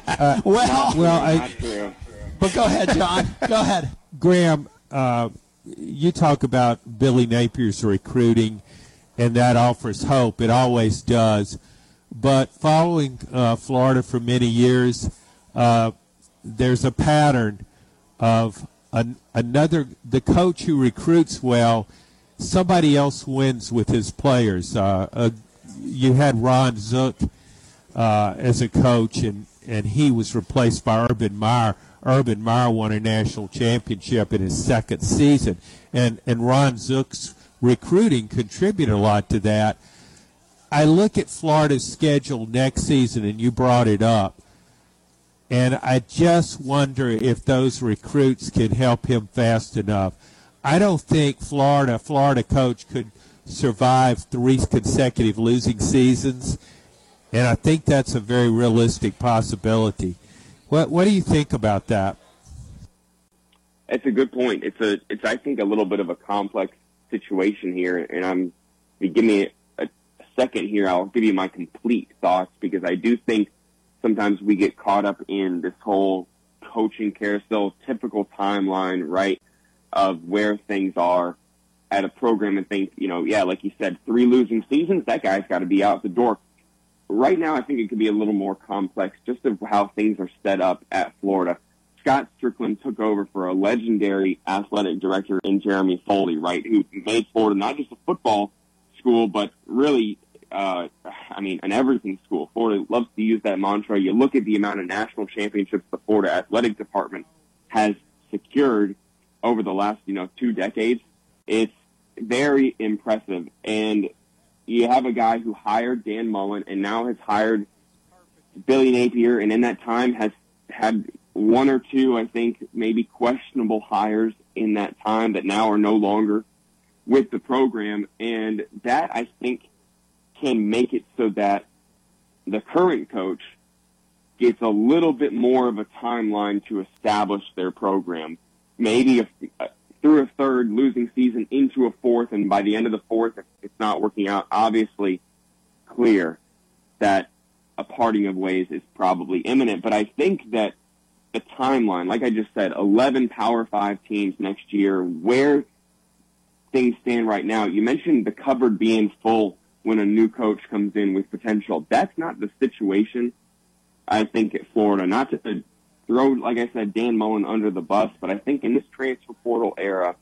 uh,
well,
well, I,
but go ahead, John. go ahead.
Graham, uh, you talk about Billy Napier's recruiting, and that offers hope. It always does. But following uh, Florida for many years, uh, there's a pattern of an, another the coach who recruits well. Somebody else wins with his players. Uh, uh, you had Ron Zook uh, as a coach, and, and he was replaced by Urban Meyer. Urban Meyer won a national championship in his second season, and and Ron Zook's recruiting contributed a lot to that. I look at Florida's schedule next season, and you brought it up, and I just wonder if those recruits can help him fast enough. I don't think Florida, Florida coach, could survive three consecutive losing seasons, and I think that's a very realistic possibility. What What do you think about that?
It's a good point. It's a, it's I think a little bit of a complex situation here, and I'm. Give me a, a second here. I'll give you my complete thoughts because I do think sometimes we get caught up in this whole coaching carousel, typical timeline, right, of where things are at a program and think, you know, yeah, like you said, three losing seasons, that guy's got to be out the door. Right now, I think it could be a little more complex just of how things are set up at Florida. Scott Stricklin took over for a legendary athletic director in Jeremy Foley, right, who made Florida not just a football school, but really, uh, I mean, an everything school. Florida loves to use that mantra. You look at the amount of national championships the Florida athletic department has secured over the last, you know, two decades. It's very impressive. And you have a guy who hired Dan Mullen and now has hired Billy Napier, and in that time has had one or two, I think, maybe questionable hires in that time that now are no longer with the program. And that, I think, can make it so that the current coach gets a little bit more of a timeline to establish their program. Maybe a, a, uh, through a third losing season into a fourth, and by the end of the fourth, if it's not working out, obviously clear that a parting of ways is probably imminent. But I think that the timeline, like I just said, 11 Power 5 teams next year, where things stand right now, you mentioned the cupboard being full when a new coach comes in with potential. That's not the situation, I think, at Florida. Not to throw, like I said, Dan Mullen under the bus, but I think in this transfer portal era,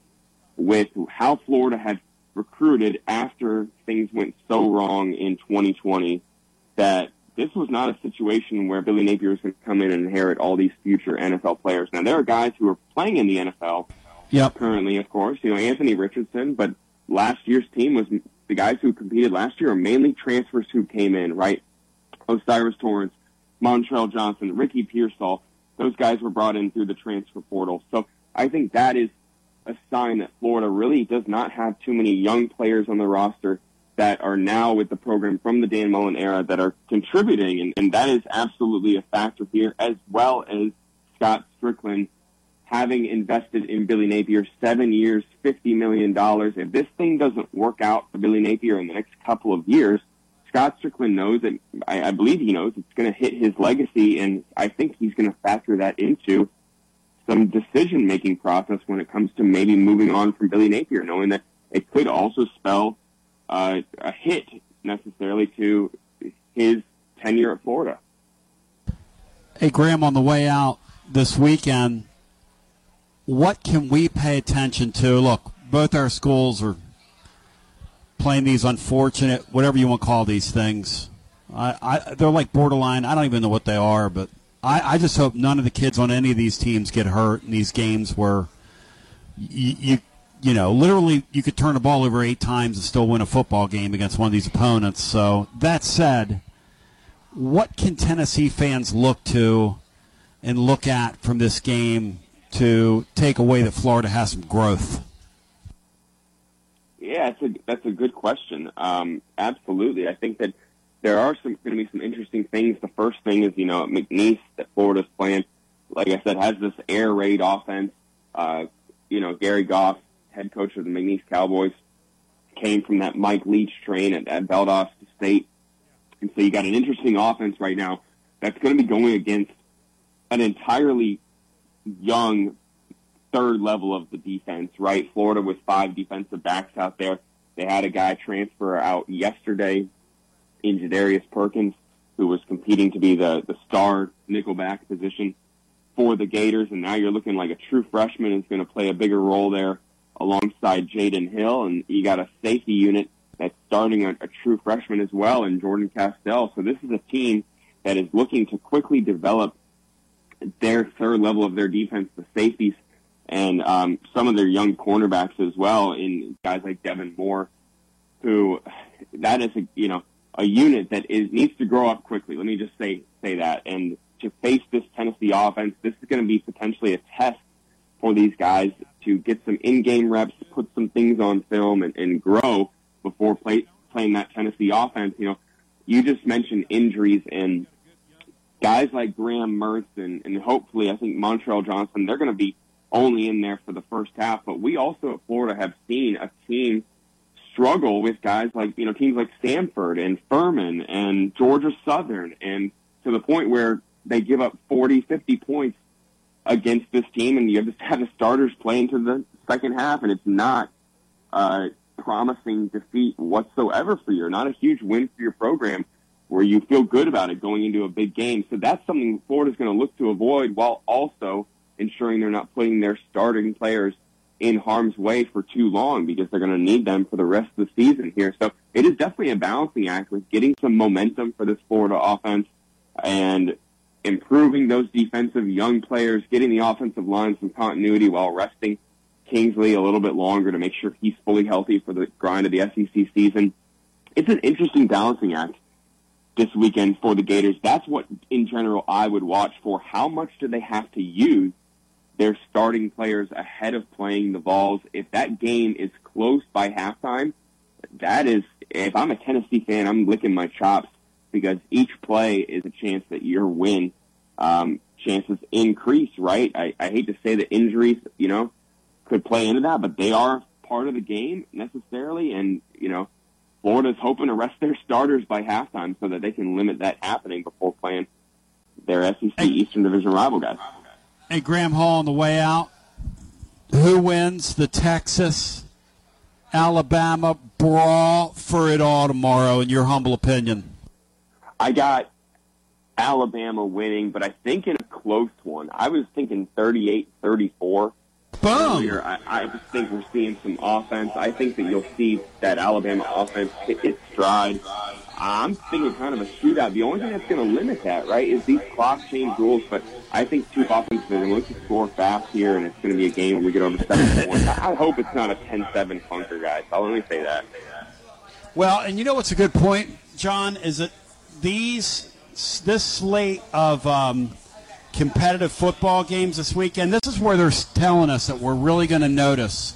with how Florida had recruited after things went so wrong in 2020, that this was not a situation where Billy Napier was going to come in and inherit all these future NFL players. Now, there are guys who are playing in the NFL
yep.
currently, of course. You know, Anthony Richardson, but last year's team was the guys who competed last year are mainly transfers who came in, right? O'Cyrus Torrence, Montrell Johnson, Ricky Pearsall. Those guys were brought in through the transfer portal. So I think that is a sign that Florida really does not have too many young players on the roster that are now with the program from the Dan Mullen era that are contributing, and, and that is absolutely a factor here, as well as Scott Stricklin having invested in Billy Napier seven years, $50 million. If this thing doesn't work out for Billy Napier in the next couple of years, Scott Stricklin knows that. I, I believe he knows it's going to hit his legacy, and I think he's going to factor that into some decision making process when it comes to maybe moving on from Billy Napier, knowing that it could also spell uh, a hit necessarily to his tenure at Florida.
Hey, Graham, on the way out this weekend, what can we pay attention to? Look, both our schools are playing these unfortunate, whatever you want to call these things. I, I, they're like borderline. I don't even know what they are, but I, I just hope none of the kids on any of these teams get hurt in these games where you, you you know, literally you could turn the ball over eight times and still win a football game against one of these opponents. So that said, what can Tennessee fans look to and look at from this game to take away that Florida has some growth?
Yeah, that's a that's a good question. Um, absolutely, I think that there are some going to be some interesting things. The first thing is you know McNeese that Florida's playing, like I said, has this air raid offense. Uh, you know Gary Goff, head coach of the McNeese Cowboys, came from that Mike Leach train at, at Valdosta State, and so you got an interesting offense right now that's going to be going against an entirely young third level of the defense, right? Florida with five defensive backs out there. They had a guy transfer out yesterday in Jadarius Perkins, who was competing to be the, the star nickelback position for the Gators. And now you're looking like a true freshman is going to play a bigger role there alongside Jaden Hill. And you got a safety unit that's starting a, a true freshman as well in Jordan Castell. So this is a team that is looking to quickly develop their third level of their defense, the safeties, and um, some of their young cornerbacks as well, in guys like Devin Moore, who that is a you know a unit that is needs to grow up quickly. Let me just say say that. And to face this Tennessee offense, this is going to be potentially a test for these guys to get some in-game reps, put some things on film, and, and grow before play, playing that Tennessee offense. You know, you just mentioned injuries and guys like Graham Mertz and, and hopefully I think Montrell Johnson, they're going to be only in there for the first half. But we also at Florida have seen a team struggle with guys like, you know, teams like Stanford and Furman and Georgia Southern and to the point where they give up 40, 50 points against this team and you just [laughs] have the starters play into the second half and it's not uh, promising defeat whatsoever for you, not a huge win for your program where you feel good about it going into a big game. So that's something Florida's going to look to avoid while also ensuring they're not putting their starting players in harm's way for too long because they're going to need them for the rest of the season here. So it is definitely a balancing act with getting some momentum for this Florida offense and improving those defensive young players, getting the offensive line some continuity while resting Kingsley a little bit longer to make sure he's fully healthy for the grind of the SEC season. It's an interesting balancing act this weekend for the Gators. That's what, in general, I would watch for. How much do they have to use their starting players ahead of playing the Vols? If that game is close by halftime, that is, if I'm a Tennessee fan, I'm licking my chops because each play is a chance that your win um, chances increase, right? I, I hate to say that injuries, you know, could play into that, but they are part of the game necessarily. And, you know, Florida's hoping to rest their starters by halftime so that they can limit that happening before playing their SEC Eastern Division rival guys.
Hey, Graham Hall on the way out. Who wins the Texas Alabama brawl for it all tomorrow, in your humble opinion?
I got Alabama winning, but I think in a close one. I was thinking 38-34.
Boom!
Earlier. I, I just think we're seeing some offense. I think that you'll see that Alabama offense hit its stride. I'm thinking kind of a shootout. The only thing that's going to limit that, right, is these clock change rules. But I think two offenses are going to score fast here, and it's going to be a game where we get over seven [laughs] points. I hope it's not a 10-7 clunker, guys. I'll only say that.
Well, and you know what's a good point, John, is that these this slate of um, competitive football games this weekend. This is where they're telling us that we're really going to notice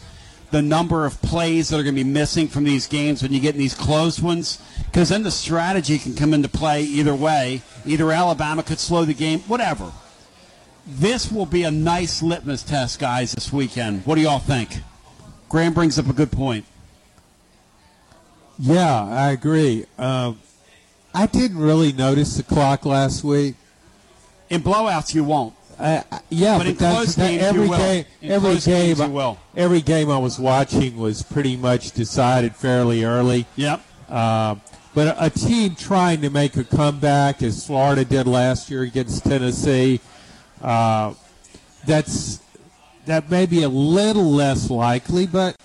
the number of plays that are going to be missing from these games when you get in these close ones, because then the strategy can come into play either way. Either Alabama could slow the game, whatever. This will be a nice litmus test, guys, this weekend. What do y'all think? Graham brings up a good point.
Yeah, I agree. Uh, I didn't really notice the clock last week.
In blowouts, you won't.
Uh, yeah,
But
but, that's, that- every game, every game,
you will.
every game I was watching was pretty much decided fairly early.
Yep.
Uh, but a, a team trying to make a comeback, as Florida did last year against Tennessee, uh, that's that may be a little less likely, but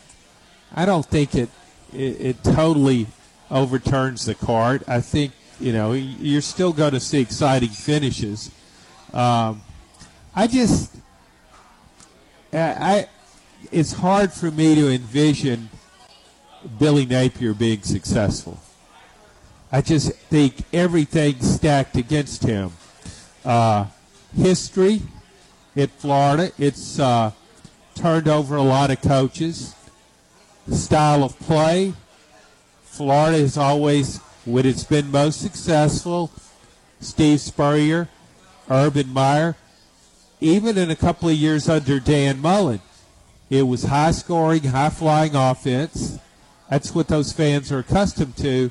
I don't think it it, it totally overturns the card. I think you know you're still going to see exciting finishes. Um, I just I, I it's hard for me to envision Billy Napier being successful. I just think everything's stacked against him. Uh, history at Florida, it's uh, turned over a lot of coaches. Style of play, Florida has always, when it's been most successful, Steve Spurrier, Urban Meyer, even in a couple of years under Dan Mullen, it was high scoring, high flying offense. That's what those fans are accustomed to.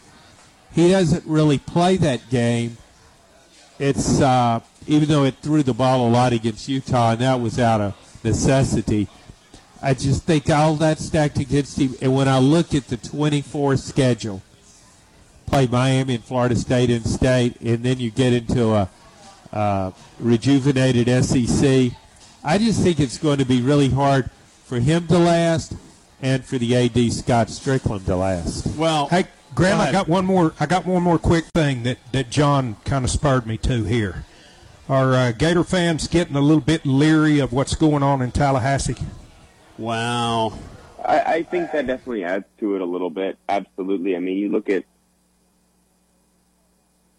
He doesn't really play that game. It's uh, even though it threw the ball a lot against Utah, and that was out of necessity. I just think all that stacked against him. And when I look at the 24 schedule, play Miami and Florida State in state, and then you get into a uh, rejuvenated SEC. I just think it's going to be really hard for him to last and for the AD Scott Stricklin to last.
Well,
hey, Graham,
go
I got one more. I got one more quick thing that that John kind of spurred me to here. Are uh, Gator fans getting a little bit leery of what's going on in Tallahassee?
Wow.
I, I think that definitely adds to it a little bit. Absolutely. I mean, you look at,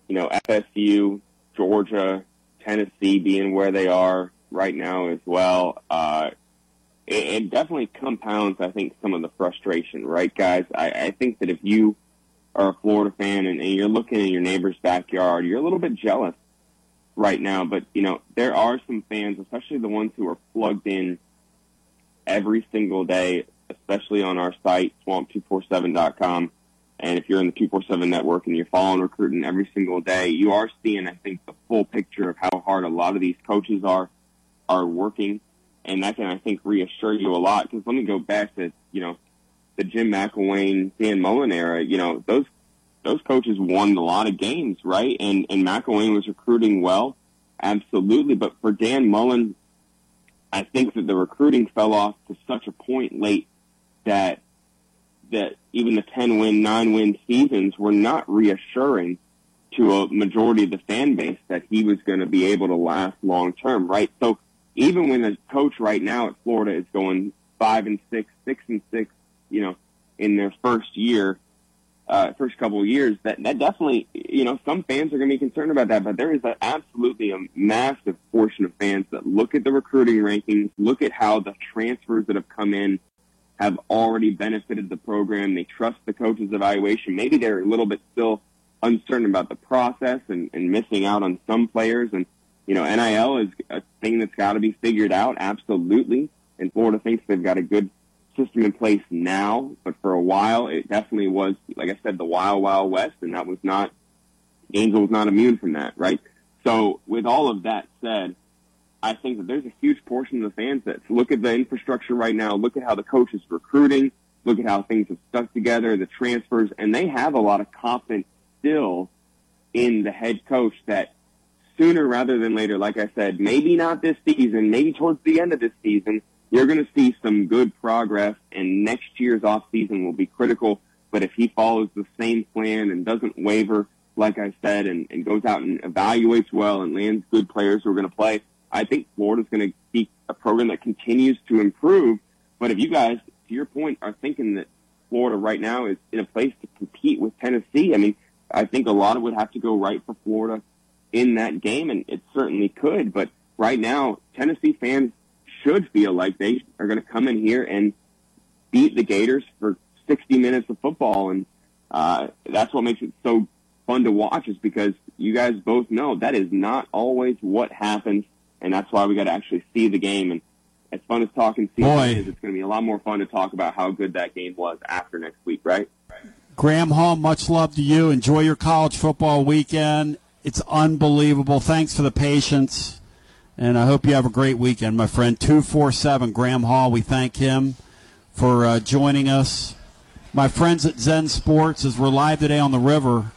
you know, FSU, Georgia, Tennessee being where they are right now as well. Uh, it, it definitely compounds, I think, some of the frustration, right, guys? I, I think that if you are a Florida fan and, and you're looking in your neighbor's backyard, you're a little bit jealous right now. But, you know, there are some fans, especially the ones who are plugged in every single day, especially on our site, swamp247.com. And if you're in the 247 network and you're following recruiting every single day, you are seeing, I think, the full picture of how hard a lot of these coaches are, are working. And that can, I think, reassure you a lot. Because let me go back to, you know, the Jim McElwain, Dan Mullen era. You know, those, those coaches won a lot of games, right? And, and McElwain was recruiting well. Absolutely. But for Dan Mullen, I think that the recruiting fell off to such a point late that that even the 10 win, 9 win seasons were not reassuring to a majority of the fan base that he was going to be able to last long term, right? So even when the coach right now at Florida is going 5 and 6, 6 and 6, you know, in their first year, uh, first couple of years, that, that definitely, you know, some fans are going to be concerned about that, but there is a, absolutely a massive portion of fans that look at the recruiting rankings, look at how the transfers that have come in have already benefited the program. They trust the coach's evaluation. Maybe they're a little bit still uncertain about the process and, and missing out on some players. And, you know, NIL is a thing that's got to be figured out. Absolutely. And Florida thinks they've got a good system in place now, but for a while it definitely was, like I said, the wild, wild west, and that was not, Angel was not immune from that, right? So with all of that said, I think that there's a huge portion of the fans that look at the infrastructure right now, look at how the coach is recruiting, look at how things have stuck together, the transfers, and they have a lot of confidence still in the head coach that sooner rather than later, like I said, maybe not this season, maybe towards the end of this season, you're going to see some good progress, and next year's off season will be critical. But if he follows the same plan and doesn't waver, like I said, and, and goes out and evaluates well and lands good players who are going to play, I think Florida's going to be a program that continues to improve. But if you guys, to your point, are thinking that Florida right now is in a place to compete with Tennessee, I mean, I think a lot of would have to go right for Florida in that game, and it certainly could. But right now, Tennessee fans should feel like they are going to come in here and beat the Gators for 60 minutes of football, and uh, that's what makes it so fun to watch. Is because you guys both know that is not always what happens, and that's why we got to actually see the game. And as fun as talking season
Boy.
is, it's going to be a lot more fun to talk about how good that game was after next week, right?
Graham Hall, much love to you. Enjoy your college football weekend. It's unbelievable. Thanks for the patience. And I hope you have a great weekend, my friend. 247 Graham Hall, we thank him for uh, joining us. My friends at Zen Sports, as we're live today on the river,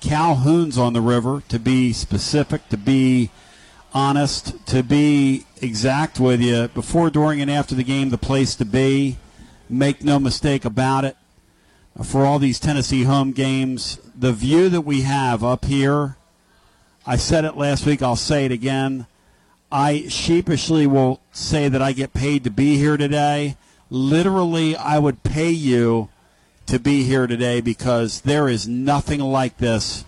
Calhoun's on the river, to be specific, to be honest, to be exact with you. Before, during, and after the game, the place to be. Make no mistake about it. For all these Tennessee home games, the view that we have up here, I said it last week, I'll say it again. I sheepishly will say that I get paid to be here today. Literally, I would pay you to be here today because there is nothing like this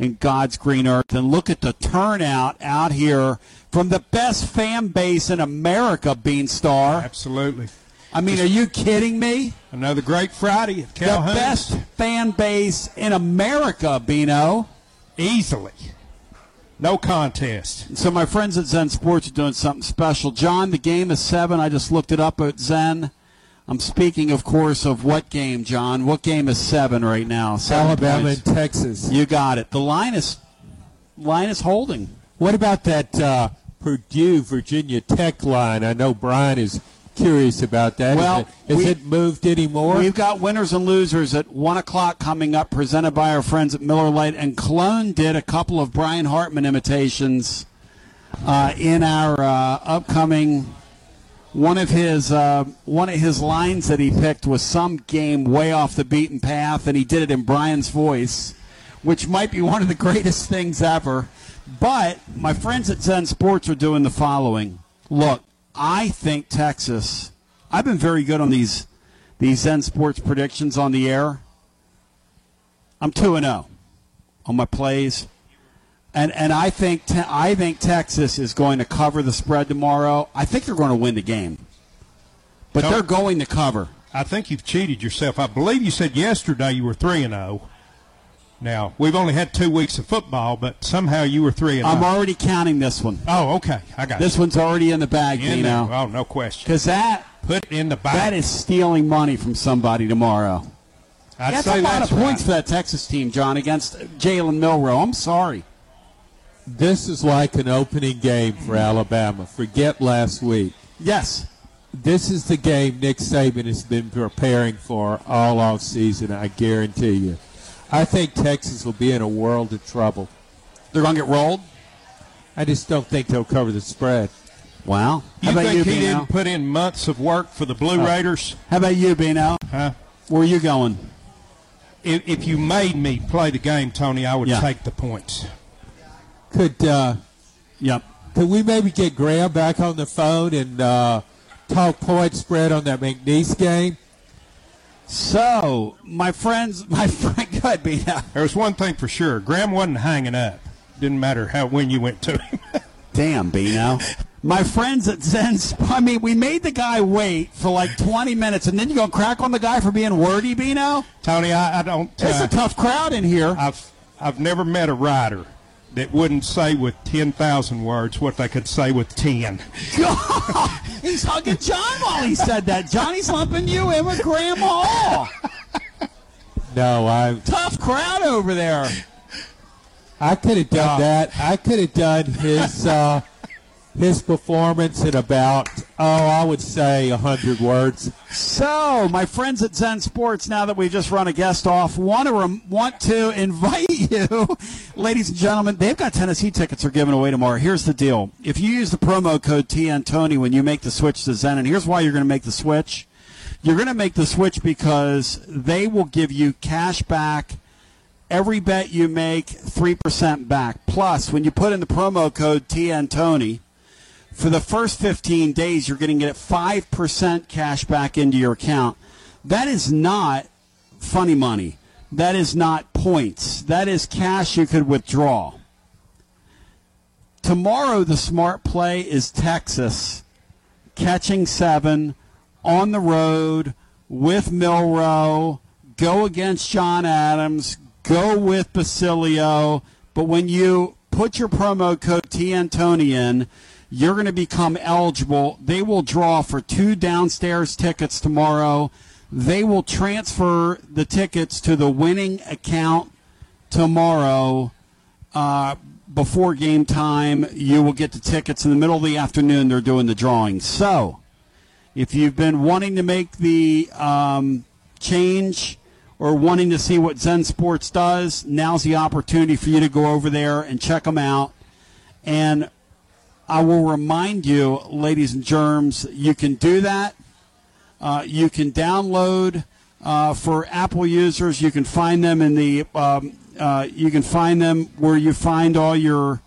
in God's green earth. And look at the turnout out here from the best fan base in America, Beanstar.
Absolutely.
I mean, are you kidding me?
Another great Friday at
The
Calhoun's.
best fan base in America, Bino.
Easily. No contest.
So my friends at Zen Sports are doing something special. John, the game is seven. I just looked it up at Zen. I'm speaking, of course, of what game, John? What game is seven right now? Seven
Alabama
points.
and Texas.
You got it. The line is line is holding.
What about that uh, Purdue Virginia Tech line? I know Brian is curious about that. Is
Well,
it- has
we-
it moved anymore?
We've got winners and losers at 1 o'clock coming up, presented by our friends at Miller Lite. And Clone did a couple of Brian Hartman imitations uh, in our uh, upcoming. One of his uh, one of his lines that he picked was some game way off the beaten path, and he did it in Brian's voice, which might be one of the greatest things ever. But my friends at Zen Sports are doing the following. Look, I think Texas. I've been very good on these these Zen Sports predictions on the air. I'm two and zero on my plays, and and I think te- I think Texas is going to cover the spread tomorrow. I think they're going to win the game, but they're going to cover.
I think you've cheated yourself. I believe you said yesterday you were three and zero. Now we've only had two weeks of football, but somehow you were three and oh.
I'm
zero.
already counting this one.
Oh, okay, I got
This
you.
one's already in the bag,
In
you
there.
know,
Oh, no question.
because that
Put it in the bag.
that is stealing money from somebody tomorrow.
I'd
that's
say
a lot
that's
of points
right.
for that Texas team, John, against Jalen Milroe. I'm sorry.
This is like an opening game for Alabama. Forget last week.
Yes.
This is the game Nick Saban has been preparing for all off season. I guarantee you. I think Texas will be in a world of trouble.
They're going to get rolled.
I just don't think they'll cover the spread.
Wow.
You think he didn't put in months of work for the Blue
Oh.
Raiders?
How about you, Bino?
Huh?
Where are you going?
If, if you made me play the game, Tony, I would
Yeah.
take the points.
Could uh,
yep.
Could we maybe get Graham back on the phone and uh, talk point spread on that McNeese game?
So, my friends, [laughs] my friend, good Bino.
There was one thing for sure: Graham wasn't hanging up. Didn't matter how when you went to him. [laughs]
Damn, Bino. My friends at Zen, Sp- I mean, we made the guy wait for like 20 minutes, and then you go crack on the guy for being wordy, Bino?
Tony, I, I don't.
It's
uh,
a tough crowd in here.
I've I've never met a writer that wouldn't say with ten thousand words what they could say with ten.
God, [laughs] He's hugging John while he said that. Johnny's lumping you in with Grandma Hall.
No, I
Tough crowd over there.
I could have done that. I could have done his uh, his performance in about oh, I would say a hundred words.
So, my friends at Zen Sports, now that we've just run a guest off, want to rem- want to [laughs] invite you, ladies and gentlemen. They've got Tennessee tickets they're giving away tomorrow. Here's the deal: if you use the promo code TNTony when you make the switch to Zen, and here's why you're going to make the switch. You're going to make the switch because they will give you cash back. Every bet you make, 3% back. Plus, when you put in the promo code TNTony, for the first 15 days, you're going to get 5% cash back into your account. That is not funny money. That is not points. That is cash you could withdraw. Tomorrow, the smart play is Texas catching seven on the road with Milroe, go against John Adams, go with Basilio. But when you put your promo code TNTony in, you're going to become eligible. They will draw for two downstairs tickets tomorrow. They will transfer the tickets to the winning account tomorrow. Uh, before game time, you will get the tickets in the middle of the afternoon. They're doing the drawing. So, if you've been wanting to make the um, change or wanting to see what Zen Sports does, now's the opportunity for you to go over there and check them out. And I will remind you, ladies and germs, you can do that. Uh, you can download uh, for Apple users. You can find them in the. Um, uh, you can find them where you find all your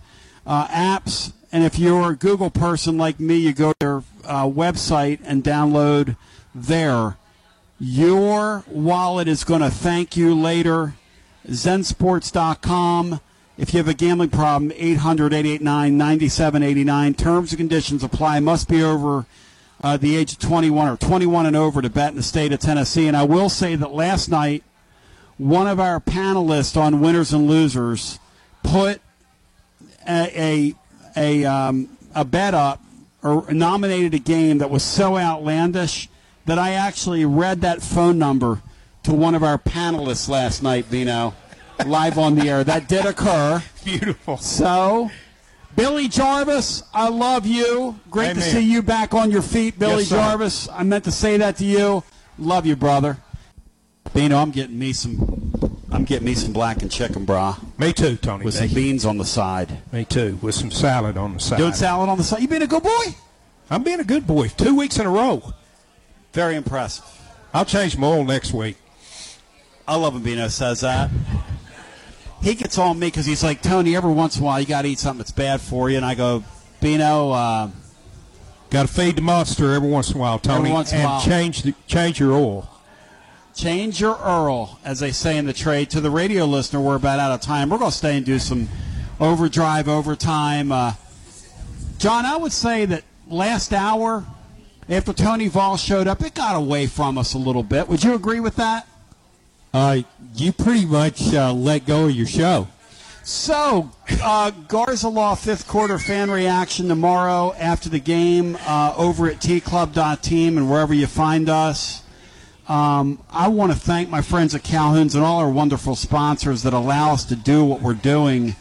uh, apps. And if you're a Google person like me, you go to their uh, website and download there. Your wallet is going to thank you later. Zensports.com. If you have a gambling problem, 800 889 9789. Terms and conditions apply. Must be over uh, the age of 21 or 21 and over to bet in the state of Tennessee. And I will say that last night, one of our panelists on Winners and Losers put a, a, a, um, a bet up or nominated a game that was so outlandish that I actually read that phone number to one of our panelists last night, Bino, live on the air. That did occur. [laughs]
Beautiful.
So, Billy Jarvis, I love you. Great to see you back on your feet, Billy
Yes.
Jarvis. I meant to say that to you. Love you, brother. Bino, I'm getting me some. I'm getting me some black and chicken, brah.
Me too, Tony.
With some beans on the side.
Me too, with some salad on the side.
Doing salad on the side. You being a good boy?
I'm being a good boy. Two weeks in a row.
Very impressive.
I'll change my oil next week.
I love when Bino says that. He gets on me because he's like, Tony, every once in a while you got to eat something that's bad for you. And I go, Bino, uh,
Got to feed the monster every once in a while, Tony,
Every once in a while.
change the, change your oil.
change your Earl, as they say in the trade. To the radio listener, we're about out of time. We're going to stay and do some overdrive, overtime. Uh, John, I would say that last hour, after Tony Vol showed up, it got away from us a little bit. Would you agree with that?
Uh, you pretty much uh, let go of your show.
So, uh, Garza Law fifth quarter fan reaction tomorrow after the game uh, over at tclub.team and wherever you find us. Um, I want to thank my friends at Calhoun's and all our wonderful sponsors that allow us to do what we're doing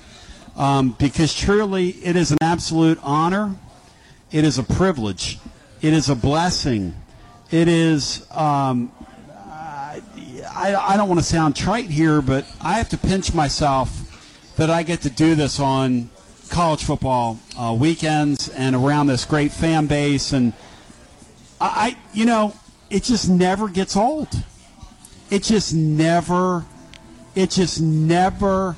um, because truly it is an absolute honor. It is a privilege. It is a blessing. It is. Um, I, I don't want to sound trite here, but I have to pinch myself that I get to do this on college football uh, weekends and around this great fan base. And I, I, you know, it just never gets old. It just never, it just never,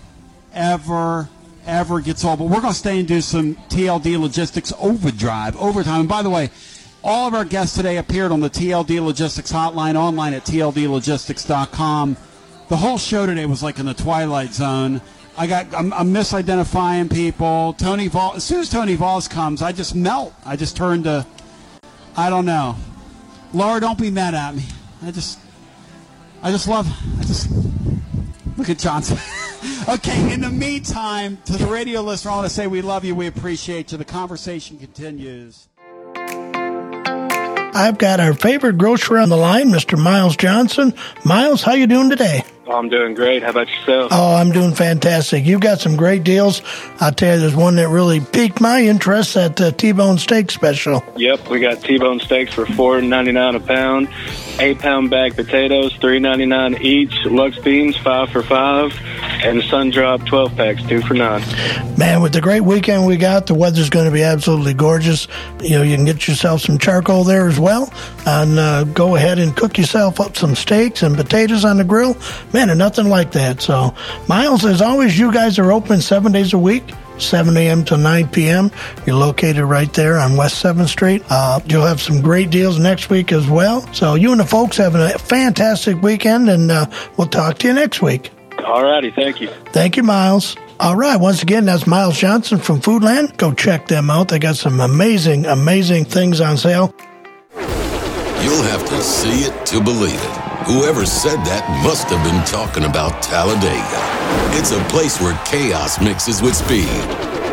ever, ever gets old. But we're going to stay and do some TLD logistics overdrive, overtime. And by the way, all of our guests today appeared on the TLD Logistics hotline online at tldlogistics.com. The whole show today was like in the twilight zone. I got I'm, I'm misidentifying people. Tony Vol. As soon as Tony Vols comes, I just melt. I just turn to. I don't know. Laura, don't be mad at me. I just. I just love. I just. Look at Johnson. [laughs] okay. In the meantime, to the radio listener, I want to say we love you. We appreciate you. The conversation continues.
I've got our favorite grocer on the line, Mr. Miles Johnson. Miles, how you doing today?
I'm doing great. How about yourself?
Oh, I'm doing fantastic. You've got some great deals. I'll tell you, there's one that really piqued my interest at the T-bone steak special.
Yep, we got T-bone steaks for four ninety nine a pound, eight pound bag potatoes three ninety nine each, Luck's beans five for five, and Sun Drop twelve packs two for nine.
Man, with the great weekend we got, the weather's going to be absolutely gorgeous. You know, you can get yourself some charcoal there as well, and uh, go ahead and cook yourself up some steaks and potatoes on the grill. Man, and nothing like that. So, Miles, as always, you guys are open seven days a week. 7 a.m. to 9 p.m. You're located right there on West 7th Street. Uh, you'll have some great deals next week as well. So, you and the folks have a fantastic weekend, and uh, we'll talk to you next week.
All righty, thank you.
Thank you, Miles. All right, once again, that's Miles Johnson from Foodland. Go check them out. They got some amazing, amazing things on sale.
You'll have to see it to believe it. Whoever said that must have been talking about Talladega. It's a place where chaos mixes with speed,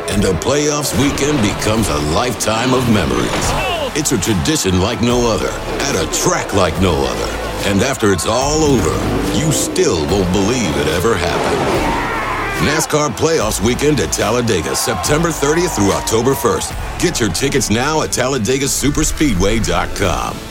and a playoffs weekend becomes a lifetime of memories. It's a tradition like no other, at a track like no other. And after it's all over, you still won't believe it ever happened. NASCAR Playoffs Weekend at Talladega, September 30th through October 1st. Get your tickets now at TalladegaSuperspeedway.com.